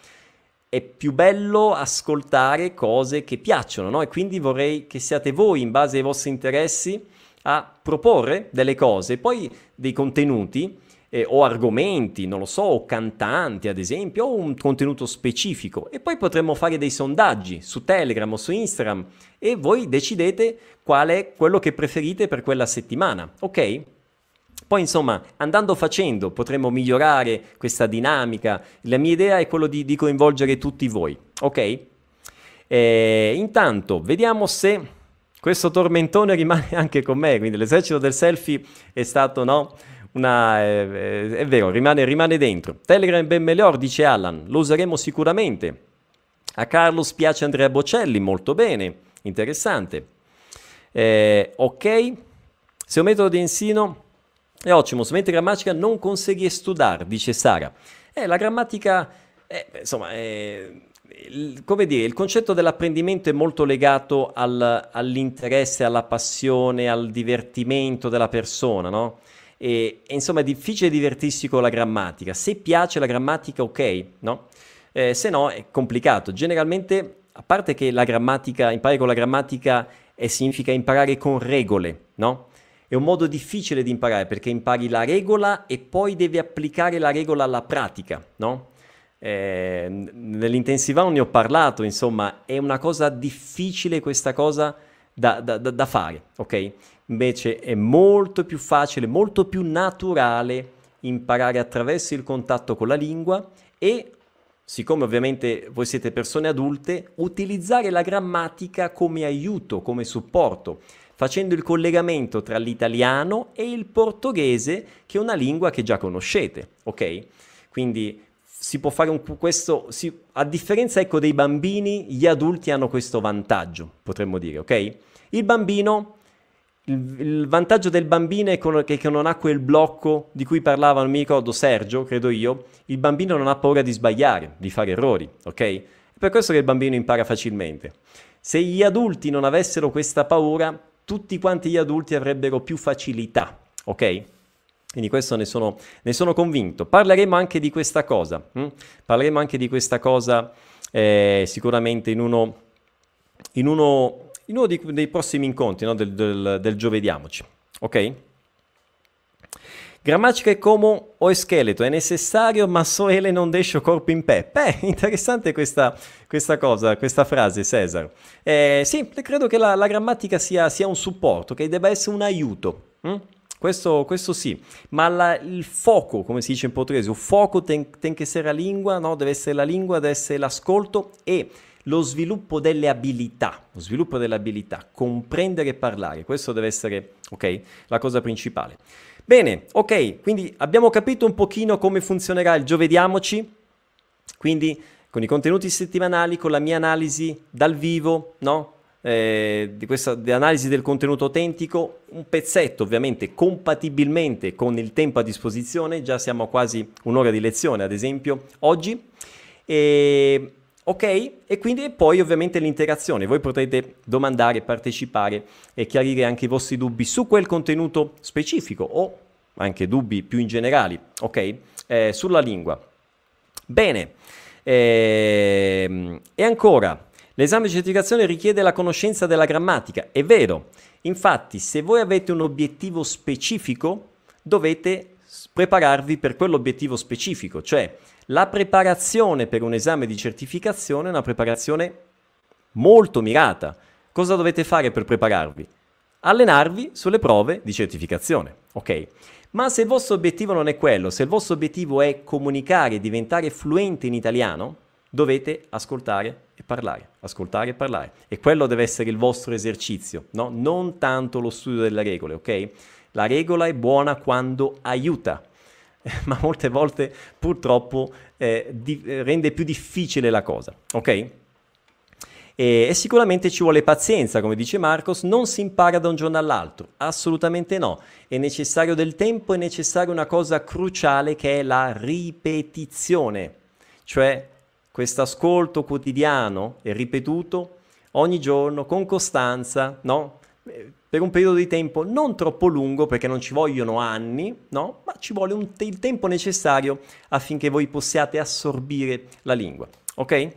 è più bello ascoltare cose che piacciono, no? E quindi vorrei che siate voi, in base ai vostri interessi, a proporre delle cose, poi dei contenuti eh, o argomenti, non lo so, o cantanti ad esempio, o un contenuto specifico. E poi potremmo fare dei sondaggi su Telegram o su Instagram e voi decidete qual è quello che preferite per quella settimana, ok? Poi insomma, andando facendo potremo migliorare questa dinamica. La mia idea è quello di, di coinvolgere tutti voi, ok? E intanto, vediamo se questo tormentone rimane anche con me, quindi l'esercito del selfie è stato, no? Una, eh, è vero, rimane, rimane dentro. Telegram ben meglio, dice Alan, lo useremo sicuramente. A Carlos piace Andrea Bocelli, molto bene, interessante. Eh, ok, se un metodo di ensino è ottimo, strumenti grammatica non consegui studiare, dice Sara. Eh, la grammatica, eh, insomma, è, il, come dire, il concetto dell'apprendimento è molto legato al, all'interesse, alla passione, al divertimento della persona, no? E, e, insomma è difficile divertirsi con la grammatica. Se piace la grammatica, ok, no? Eh, se no è complicato. Generalmente, a parte che la grammatica, imparare con la grammatica eh, significa imparare con regole, no? È un modo difficile di imparare perché impari la regola e poi devi applicare la regola alla pratica, no? Eh, nell'intensiva ne ho parlato, insomma, è una cosa difficile questa cosa da, da, da fare, ok? Invece è molto più facile, molto più naturale imparare attraverso il contatto con la lingua e, siccome ovviamente voi siete persone adulte, utilizzare la grammatica come aiuto, come supporto, facendo il collegamento tra l'italiano e il portoghese, che è una lingua che già conoscete, ok? Quindi si può fare un, questo, si, a differenza ecco, dei bambini, gli adulti hanno questo vantaggio, potremmo dire, ok? Il bambino, il, il vantaggio del bambino è che, che non ha quel blocco di cui parlava, non mi ricordo, Sergio, credo io, il bambino non ha paura di sbagliare, di fare errori, ok? È per questo che il bambino impara facilmente. Se gli adulti non avessero questa paura, tutti quanti gli adulti avrebbero più facilità, ok? Quindi questo ne sono, ne sono convinto. Parleremo anche di questa cosa. Hm? Parleremo anche di questa cosa eh, sicuramente in uno, in uno, in uno di, dei prossimi incontri no? del, del, del Giovediamoci. Ok? Grammatica è come o è scheletro, è necessario, ma so ele non deixo corpo in pe. Beh, interessante questa, questa cosa, questa frase, Cesar. Eh, sì, credo che la, la grammatica sia, sia, un supporto, che debba essere un aiuto. Hm? Questo, questo, sì, ma la, il fuoco, come si dice in portoghese, il fuoco tem, tem che essere la lingua, no? deve essere la lingua, deve essere l'ascolto e lo sviluppo delle abilità, lo sviluppo delle abilità, comprendere e parlare, questo deve essere, ok, la cosa principale. Bene, ok, quindi abbiamo capito un pochino come funzionerà il Giovediamoci, quindi con i contenuti settimanali, con la mia analisi dal vivo, no? eh, di questa di analisi del contenuto autentico, un pezzetto ovviamente compatibilmente con il tempo a disposizione, già siamo a quasi un'ora di lezione ad esempio oggi. E, ok? E quindi poi ovviamente l'interazione, voi potrete domandare, partecipare e chiarire anche i vostri dubbi su quel contenuto specifico o anche dubbi più in generali, ok? Eh, sulla lingua. Bene, ehm, e ancora, L'esame di certificazione richiede la conoscenza della grammatica, è vero. Infatti, se voi avete un obiettivo specifico, dovete prepararvi per quell'obiettivo specifico, cioè la preparazione per un esame di certificazione è una preparazione molto mirata. Cosa dovete fare per prepararvi? Allenarvi sulle prove di certificazione, ok? Ma se il vostro obiettivo non è quello, se il vostro obiettivo è comunicare e diventare fluente in italiano, dovete ascoltare e parlare, ascoltare e parlare. E quello deve essere il vostro esercizio, no? Non tanto lo studio delle regole, ok? La regola è buona quando aiuta, ma molte volte purtroppo eh, di- rende più difficile la cosa, ok? E, e, sicuramente ci vuole pazienza, come dice Marcos, non si impara da un giorno all'altro, assolutamente no. È necessario del tempo, è necessaria una cosa cruciale che è la ripetizione, cioè questo ascolto quotidiano e ripetuto ogni giorno con costanza, no? Per un periodo di tempo non troppo lungo perché non ci vogliono anni, no? ma ci vuole un, il tempo necessario affinché voi possiate assorbire la lingua. Ok?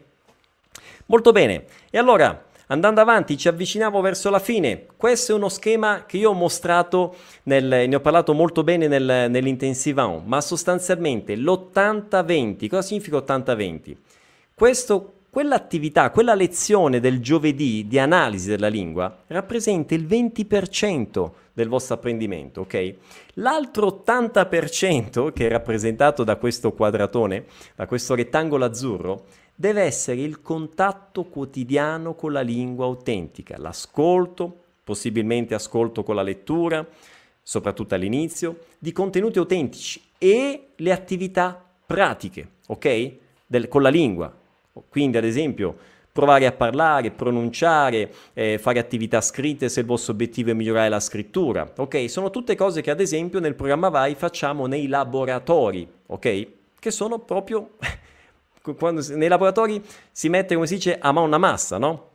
Molto bene. E allora Andando avanti, ci avviciniamo verso la fine. Questo è uno schema che io ho mostrato, nel, ne ho parlato molto bene nel, nell'intensivant, ma sostanzialmente l'80-20, cosa significa 80-20? Questo, quell'attività, quella lezione del giovedì di analisi della lingua rappresenta il 20% del vostro apprendimento, ok? L'altro 80% che è rappresentato da questo quadratone, da questo rettangolo azzurro, deve essere il contatto quotidiano con la lingua autentica, l'ascolto, possibilmente ascolto con la lettura, soprattutto all'inizio, di contenuti autentici e le attività pratiche, ok? Del, con la lingua. Quindi, ad esempio, provare a parlare, pronunciare, eh, fare attività scritte se il vostro obiettivo è migliorare la scrittura, ok? Sono tutte cose che, ad esempio, nel programma VAI facciamo nei laboratori, ok? Che sono proprio quando nei laboratori si mette, come si dice, a mano una massa, no?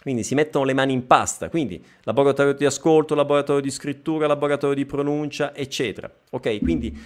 Quindi si mettono le mani in pasta, quindi laboratorio di ascolto, laboratorio di scrittura, laboratorio di pronuncia, eccetera. Ok, quindi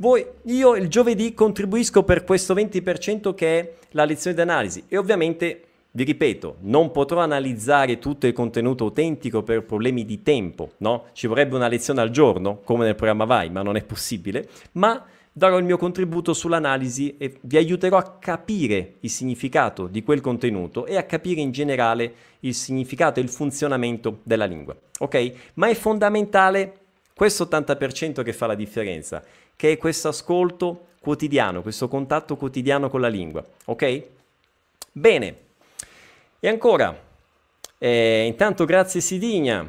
voi, io il giovedì contribuisco per questo 20% che è la lezione di analisi e ovviamente vi ripeto, non potrò analizzare tutto il contenuto autentico per problemi di tempo, no? Ci vorrebbe una lezione al giorno, come nel programma Vai, ma non è possibile, ma darò il mio contributo sull'analisi e vi aiuterò a capire il significato di quel contenuto e a capire in generale il significato e il funzionamento della lingua. Ok? Ma è fondamentale questo 80% che fa la differenza, che è questo ascolto quotidiano, questo contatto quotidiano con la lingua. Ok? Bene. E ancora, eh, intanto grazie Sidigna,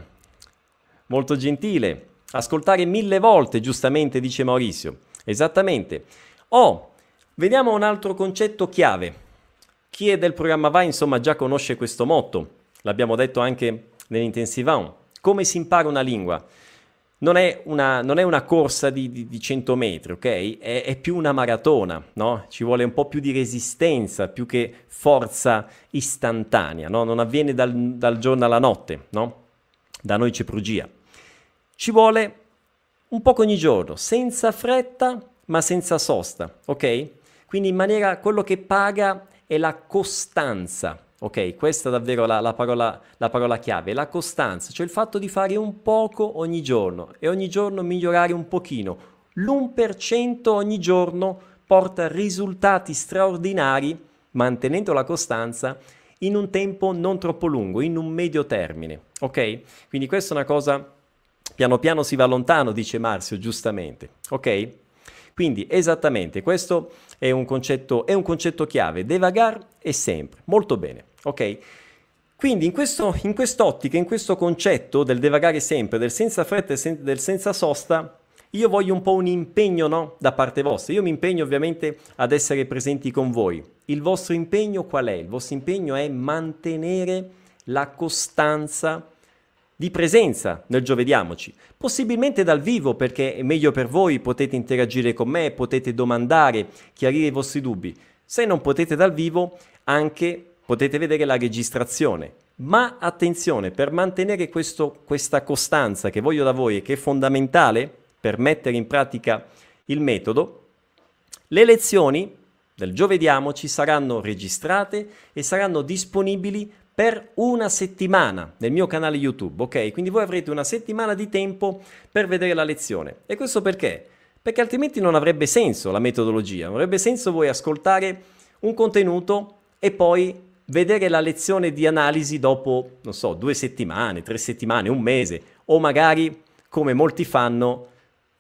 molto gentile. Ascoltare mille volte, giustamente dice Maurizio. Esattamente. Oh, vediamo un altro concetto chiave. Chi è del programma VAI, insomma, già conosce questo motto. L'abbiamo detto anche nell'intensivão. Come si impara una lingua? Non è una, non è una corsa di, di, di, 100 metri, ok? È, è, più una maratona, no? Ci vuole un po' più di resistenza, più che forza istantanea, no? Non avviene dal, dal giorno alla notte, no? Da noi c'è prugia. Ci vuole un po' ogni giorno, senza fretta ma senza sosta, ok? Quindi in maniera, quello che paga è la costanza, ok? Questa è davvero la, la, parola, la parola chiave, la costanza, cioè il fatto di fare un poco ogni giorno e ogni giorno migliorare un pochino. L'1% ogni giorno porta risultati straordinari mantenendo la costanza in un tempo non troppo lungo, in un medio termine, ok? Quindi questa è una cosa Piano piano si va lontano, dice Marzio, giustamente. Ok? Quindi esattamente, questo è un concetto, è un concetto chiave, devagar e sempre. Molto bene. Ok? Quindi in, questo, in quest'ottica, in questo concetto del devagare sempre, del senza fretta e del senza sosta, io voglio un po' un impegno no? da parte vostra. Io mi impegno ovviamente ad essere presenti con voi. Il vostro impegno qual è? Il vostro impegno è mantenere la costanza di presenza nel Giovediamoci, possibilmente dal vivo perché è meglio per voi, potete interagire con me, potete domandare, chiarire i vostri dubbi. Se non potete dal vivo, anche potete vedere la registrazione. Ma attenzione, per mantenere questo, questa costanza che voglio da voi e che è fondamentale per mettere in pratica il metodo, le lezioni del Giovediamoci saranno registrate e saranno disponibili per una settimana nel mio canale YouTube, ok? Quindi voi avrete una settimana di tempo per vedere la lezione. E questo perché? Perché altrimenti non avrebbe senso la metodologia, non avrebbe senso voi ascoltare un contenuto e poi vedere la lezione di analisi dopo, non so, due settimane, tre settimane, un mese, o magari, come molti fanno,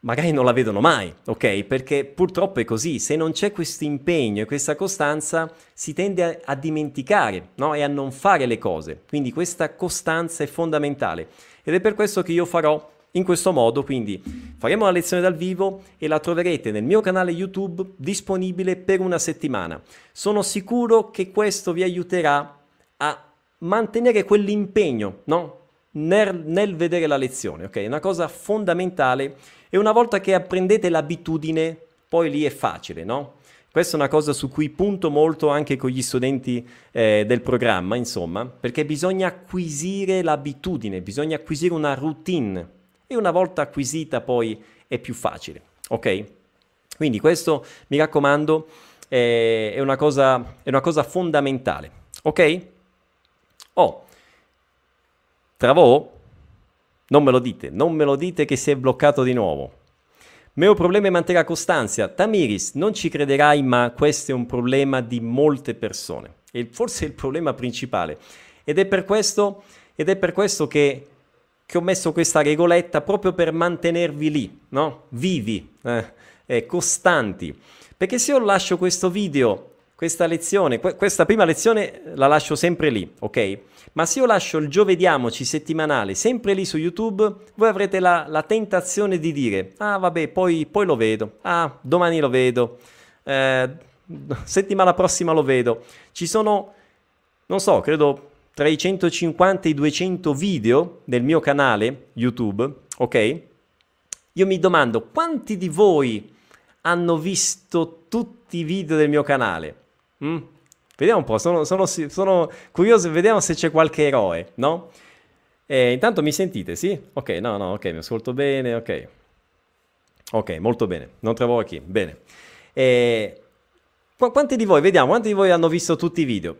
magari non la vedono mai, ok? Perché purtroppo è così, se non c'è questo impegno e questa costanza si tende a, a dimenticare no? e a non fare le cose, quindi questa costanza è fondamentale ed è per questo che io farò in questo modo, quindi faremo la lezione dal vivo e la troverete nel mio canale YouTube disponibile per una settimana. Sono sicuro che questo vi aiuterà a mantenere quell'impegno, no? Nel, nel vedere la lezione, ok? È una cosa fondamentale e una volta che apprendete l'abitudine, poi lì è facile, no? Questa è una cosa su cui punto molto anche con gli studenti eh, del programma, insomma, perché bisogna acquisire l'abitudine, bisogna acquisire una routine e una volta acquisita poi è più facile, ok? Quindi questo, mi raccomando, è, è, una, cosa, è una cosa fondamentale, ok? Oh, Travò? Non me lo dite, non me lo dite che si è bloccato di nuovo. Mio problema è mantenere la costanza. Tamiris, non ci crederai, ma questo è un problema di molte persone. E forse è il problema principale. Ed è per questo, ed è per questo che, che, ho messo questa regoletta proprio per mantenervi lì, no? Vivi, eh, eh, costanti. Perché se io lascio questo video questa lezione, questa prima lezione la lascio sempre lì, ok? Ma se io lascio il giovediamoci settimanale sempre lì su YouTube, voi avrete la, la tentazione di dire, ah vabbè, poi, poi, lo vedo, ah domani lo vedo, eh, settimana prossima lo vedo. Ci sono, non so, credo tra i 150 e i 200 video del mio canale YouTube, ok? Io mi domando quanti di voi hanno visto tutti i video del mio canale? Mm? Vediamo un po', sono, sono, sono, curioso, vediamo se c'è qualche eroe, no? E intanto mi sentite, sì? Ok, no, no, ok, mi ascolto bene, ok. Ok, molto bene, non trovo chi, bene. E... Qu- quanti di voi, vediamo, quanti di voi hanno visto tutti i video?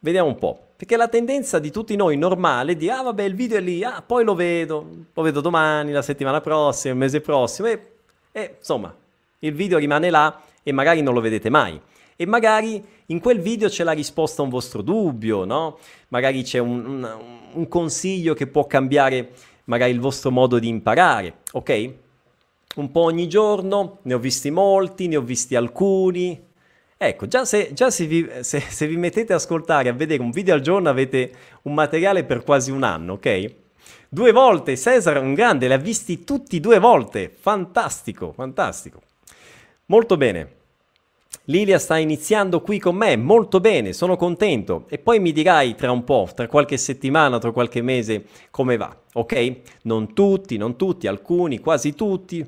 Vediamo un po'. Perché la tendenza di tutti noi normale è di, ah vabbè, il video è lì, ah poi lo vedo, lo vedo domani, la settimana prossima, il mese prossimo, e, e insomma, il video rimane là e magari non lo vedete mai e magari in quel video c'è la risposta a un vostro dubbio, no? Magari c'è un, un, un consiglio che può cambiare magari il vostro modo di imparare, ok? Un po' ogni giorno, ne ho visti molti, ne ho visti alcuni. Ecco, già, se, già se, vi, se, se vi mettete a ascoltare, a vedere un video al giorno, avete un materiale per quasi un anno, ok? Due volte, Cesare è un grande, li ha visti tutti due volte. Fantastico, fantastico. Molto bene. Lilia sta iniziando qui con me, molto bene, sono contento. E poi mi dirai tra un po', tra qualche settimana, tra qualche mese, come va, ok? Non tutti, non tutti, alcuni, quasi tutti.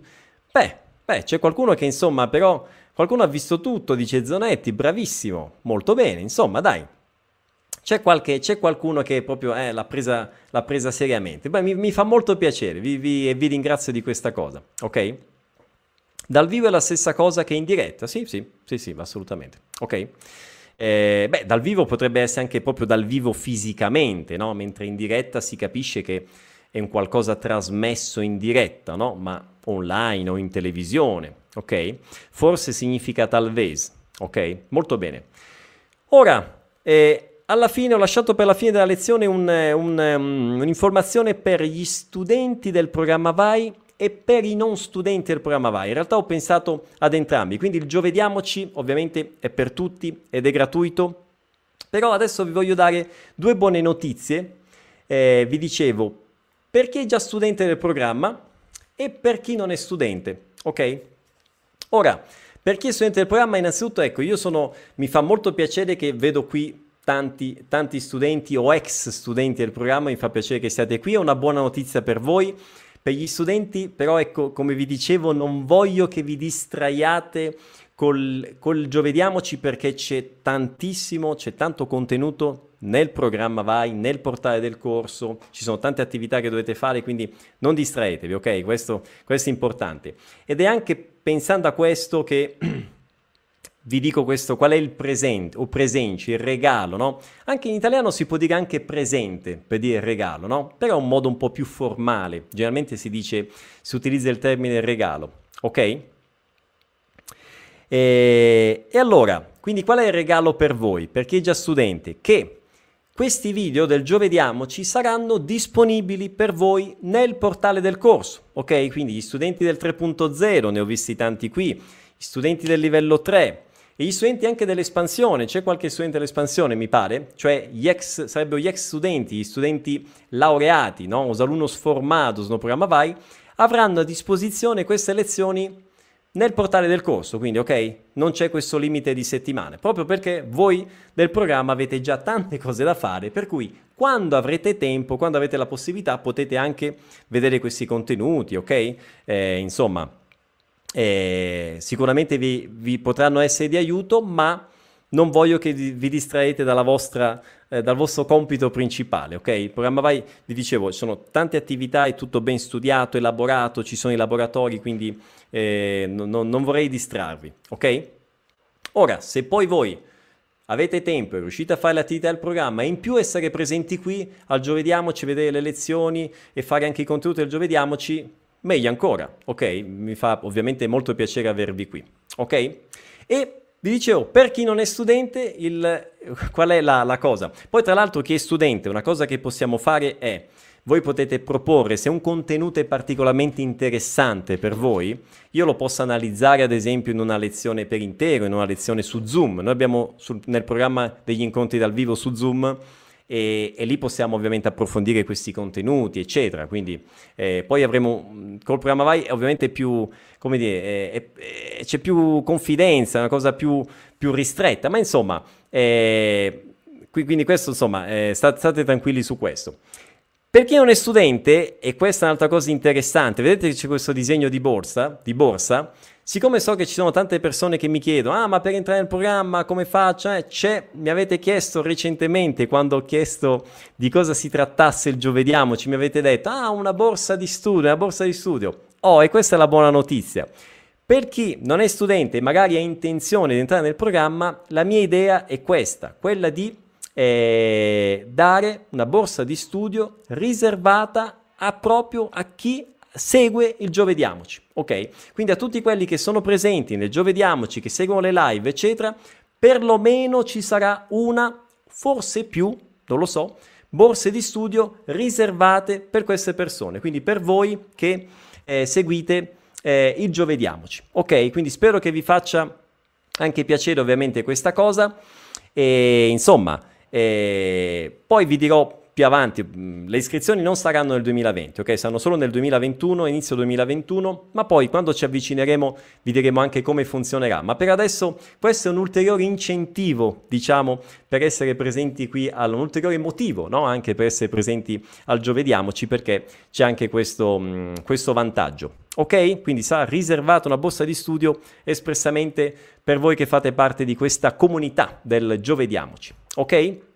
Beh, beh, c'è qualcuno che insomma, però, qualcuno ha visto tutto, dice Zonetti, bravissimo, molto bene, insomma, dai. C'è, qualche, c'è qualcuno che proprio eh, l'ha, presa, l'ha presa seriamente. Beh, mi, mi, fa molto piacere vi, vi, e vi ringrazio di questa cosa, ok? Dal vivo è la stessa cosa che in diretta? Sì, sì, sì, sì, assolutamente. Ok. Eh, beh, dal vivo potrebbe essere anche proprio dal vivo fisicamente, no? Mentre in diretta si capisce che è un qualcosa trasmesso in diretta, no? Ma online o in televisione, ok? Forse significa talvez, ok? Molto bene. Ora, eh, alla fine ho lasciato per la fine della lezione un, un, um, un'informazione per gli studenti del programma VAI e per i non studenti del programma VAI. In realtà ho pensato ad entrambi, quindi il Giovediamoci ovviamente è per tutti ed è gratuito, però adesso vi voglio dare due buone notizie. Eh, vi dicevo, per chi è già studente del programma e per chi non è studente, ok? Ora, per chi è studente del programma, innanzitutto, ecco, io sono, mi fa molto piacere che vedo qui tanti, tanti studenti o ex studenti del programma, mi fa piacere che siate qui, è una buona notizia per voi. Per gli studenti, però, ecco, come vi dicevo, non voglio che vi distraiate col, col giovediamoci perché c'è tantissimo, c'è tanto contenuto nel programma Vai, nel portale del corso, ci sono tante attività che dovete fare, quindi non distraetevi, ok? Questo, questo è importante. Ed è anche pensando a questo che vi dico questo, qual è il presente o presenci, il regalo, no? Anche in italiano si può dire anche presente per dire regalo, no? Però è un modo un po' più formale, generalmente si dice, si utilizza il termine regalo, ok? E, e allora, quindi qual è il regalo per voi, per chi è già studente? Che questi video del Giovediamoci saranno disponibili per voi nel portale del corso, ok? Quindi gli studenti del 3.0, ne ho visti tanti qui, gli studenti del livello 3, e gli studenti anche dell'espansione, c'è qualche studente dell'espansione mi pare, cioè gli ex, sarebbero gli ex studenti, gli studenti laureati, no? os alunnos formados no programma VAI, avranno a disposizione queste lezioni nel portale del corso, quindi ok, non c'è questo limite di settimane, proprio perché voi del programma avete già tante cose da fare, per cui quando avrete tempo, quando avete la possibilità, potete anche vedere questi contenuti, ok? Eh, insomma, eh, sicuramente vi, vi, potranno essere di aiuto, ma non voglio che vi distraete vostra, eh, dal vostro compito principale, ok? Il programma Vai, vi dicevo, ci sono tante attività, è tutto ben studiato, elaborato, ci sono i laboratori, quindi eh, non, non vorrei distrarvi, ok? Ora, se poi voi avete tempo e riuscite a fare l'attività del programma e in più essere presenti qui al giovediamoci, vedere le lezioni e fare anche i contenuti del giovediamoci, meglio ancora, ok? Mi fa ovviamente molto piacere avervi qui, ok? E vi dicevo, per chi non è studente, il, qual è la, la cosa? Poi tra l'altro chi è studente, una cosa che possiamo fare è voi potete proporre se un contenuto è particolarmente interessante per voi, io lo posso analizzare ad esempio in una lezione per intero, in una lezione su Zoom. Noi abbiamo sul, nel programma degli incontri dal vivo su Zoom e, e, lì possiamo ovviamente approfondire questi contenuti, eccetera. Quindi eh, poi avremo col programma Vai ovviamente più, come dire, eh, eh, c'è più confidenza, una cosa più, più ristretta, ma insomma, eh, quindi questo insomma, eh, state tranquilli su questo. Per chi non è studente, e questa è un'altra cosa interessante, vedete che c'è questo disegno di borsa, di borsa, siccome so che ci sono tante persone che mi chiedono, ah ma per entrare nel programma come faccio? Eh, c'è, mi avete chiesto recentemente, quando ho chiesto di cosa si trattasse il giovediamoci, mi avete detto, ah una borsa di studio, una borsa di studio. Oh, e questa è la buona notizia. Per chi non è studente e magari ha intenzione di entrare nel programma, la mia idea è questa, quella di eh, dare una borsa di studio riservata a proprio a chi segue il Giovediamoci, ok? Quindi a tutti quelli che sono presenti nel Giovediamoci, che seguono le live, eccetera, perlomeno ci sarà una, forse più, non lo so, borse di studio riservate per queste persone, quindi per voi che eh, seguite eh, il Giovediamoci, ok? Quindi spero che vi faccia anche piacere ovviamente questa cosa e insomma e poi vi dirò più avanti, le iscrizioni non saranno nel 2020, ok? Saranno solo nel 2021, inizio 2021, ma poi quando ci avvicineremo vi diremo anche come funzionerà. Ma per adesso questo è un ulteriore incentivo, diciamo, per essere presenti qui, un ulteriore motivo, no? Anche per essere presenti al Giovediamoci, perché c'è anche questo, mh, questo vantaggio. Ok? Quindi sarà riservata una borsa di studio espressamente per voi che fate parte di questa comunità del Giovediamoci. Ok?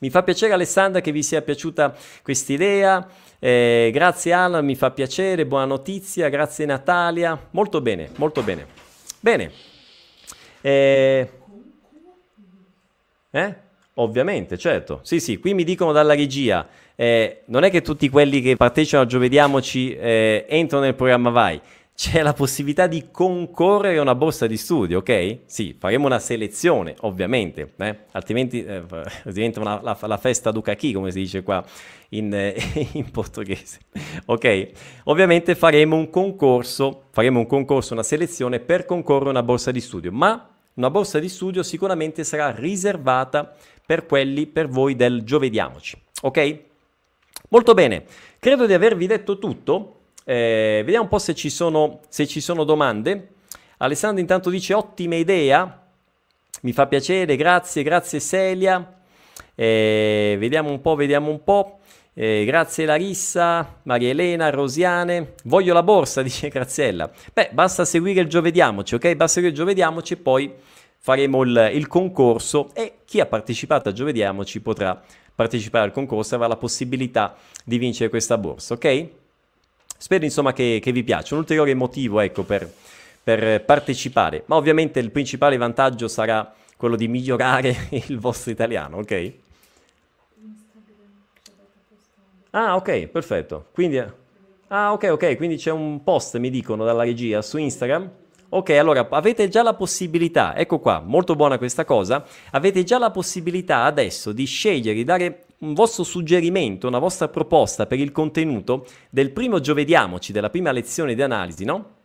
Mi fa piacere Alessandra che vi sia piaciuta questa idea. Eh, grazie Alan, mi fa piacere, buona notizia, grazie Natalia. Molto bene, molto bene. Bene. Eh, eh? Ovviamente, certo. Sì, sì, qui mi dicono dalla regia, eh, non è che tutti quelli che partecipano a Giovediamoci eh, entrano nel programma Vai c'è la possibilità di concorrere a una borsa di studio, ok? Sì, faremo una selezione, ovviamente, eh? altrimenti eh, diventa una, la, la, festa Ducacchi, come si dice qua in, eh, in, portoghese, ok? Ovviamente faremo un concorso, faremo un concorso, una selezione per concorrere a una borsa di studio, ma una borsa di studio sicuramente sarà riservata per quelli, per voi del Giovediamoci, ok? Molto bene, credo di avervi detto tutto. Eh, vediamo un po' se ci, sono, se ci sono domande. Alessandro intanto dice ottima idea, mi fa piacere, grazie, grazie Celia. Eh, vediamo un po', vediamo un po'. Eh, grazie Larissa, Maria Elena, Rosiane. Voglio la borsa, dice Graziella. Beh, basta seguire il Giovediamoci, ok? Basta seguire il Giovediamoci e poi faremo il, il, concorso e chi ha partecipato a Giovediamoci potrà partecipare al concorso e avrà la possibilità di vincere questa borsa, ok? Spero insomma che, che vi piaccia. Un ulteriore motivo ecco, per, per partecipare, ma ovviamente il principale vantaggio sarà quello di migliorare il vostro italiano, ok? Ah, ok, perfetto. Quindi, ah, ok, ok, quindi c'è un post, mi dicono, dalla regia su Instagram. Ok, allora avete già la possibilità, ecco qua, molto buona questa cosa, avete già la possibilità adesso di scegliere, di dare un vostro suggerimento, una vostra proposta per il contenuto del primo giovediamoci, della prima lezione di analisi, no?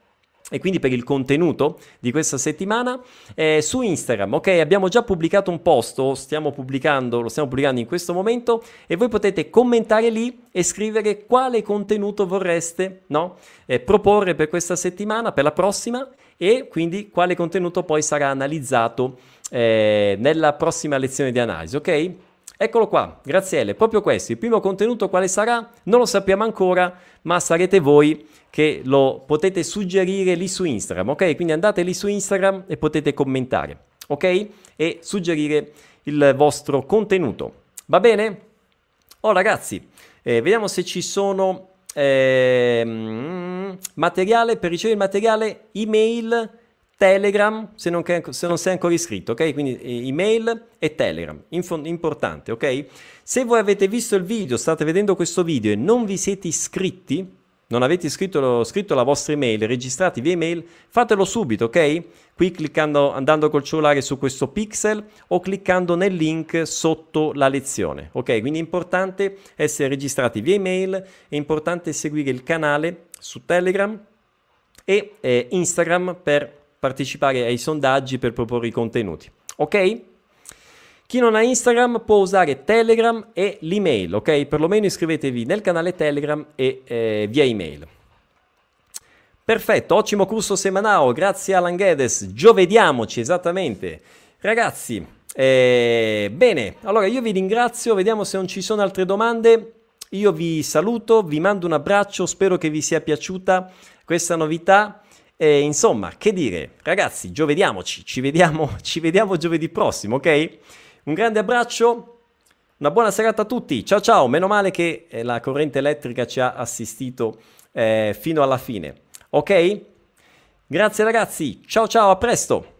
e quindi per il contenuto di questa settimana eh, su Instagram. Ok, abbiamo già pubblicato un post, stiamo pubblicando, lo stiamo pubblicando in questo momento e voi potete commentare lì e scrivere quale contenuto vorreste no? eh, proporre per questa settimana, per la prossima e quindi quale contenuto poi sarà analizzato eh, nella prossima lezione di analisi. Ok? Eccolo qua, Graziele, proprio questo. Il primo contenuto quale sarà? Non lo sappiamo ancora, ma sarete voi che lo potete suggerire lì su Instagram, ok? Quindi andate lì su Instagram e potete commentare, ok? E suggerire il vostro contenuto. Va bene? Oh ragazzi, eh, vediamo se ci sono eh, materiale per ricevere il materiale email Telegram se non, se non, sei ancora iscritto, ok? Quindi eh, email e Telegram, Info, importante, ok? Se voi avete visto il video, state vedendo questo video e non vi siete iscritti, non avete scritto, scritto, la vostra email, registrati via email, fatelo subito, ok? Qui cliccando, andando col cellulare su questo pixel o cliccando nel link sotto la lezione, ok? Quindi è importante essere registrati via email, è importante seguire il canale su Telegram e eh, Instagram per partecipare ai sondaggi per proporre i contenuti. Ok? Chi non ha Instagram può usare Telegram e l'email, ok? Perlomeno iscrivetevi nel canale Telegram e eh, via email. Perfetto, ottimo corso semanale, grazie Alan Guedes, giovediamoci esattamente. Ragazzi, eh, bene, allora io vi ringrazio, vediamo se non ci sono altre domande. Io vi saluto, vi mando un abbraccio, spero che vi sia piaciuta questa novità. E insomma, che dire, ragazzi, giovediamoci, ci vediamo, ci vediamo giovedì prossimo, ok? Un grande abbraccio, una buona serata a tutti, ciao ciao, meno male che eh, la corrente elettrica ci ha assistito eh, fino alla fine, ok? Grazie ragazzi, ciao ciao, a presto!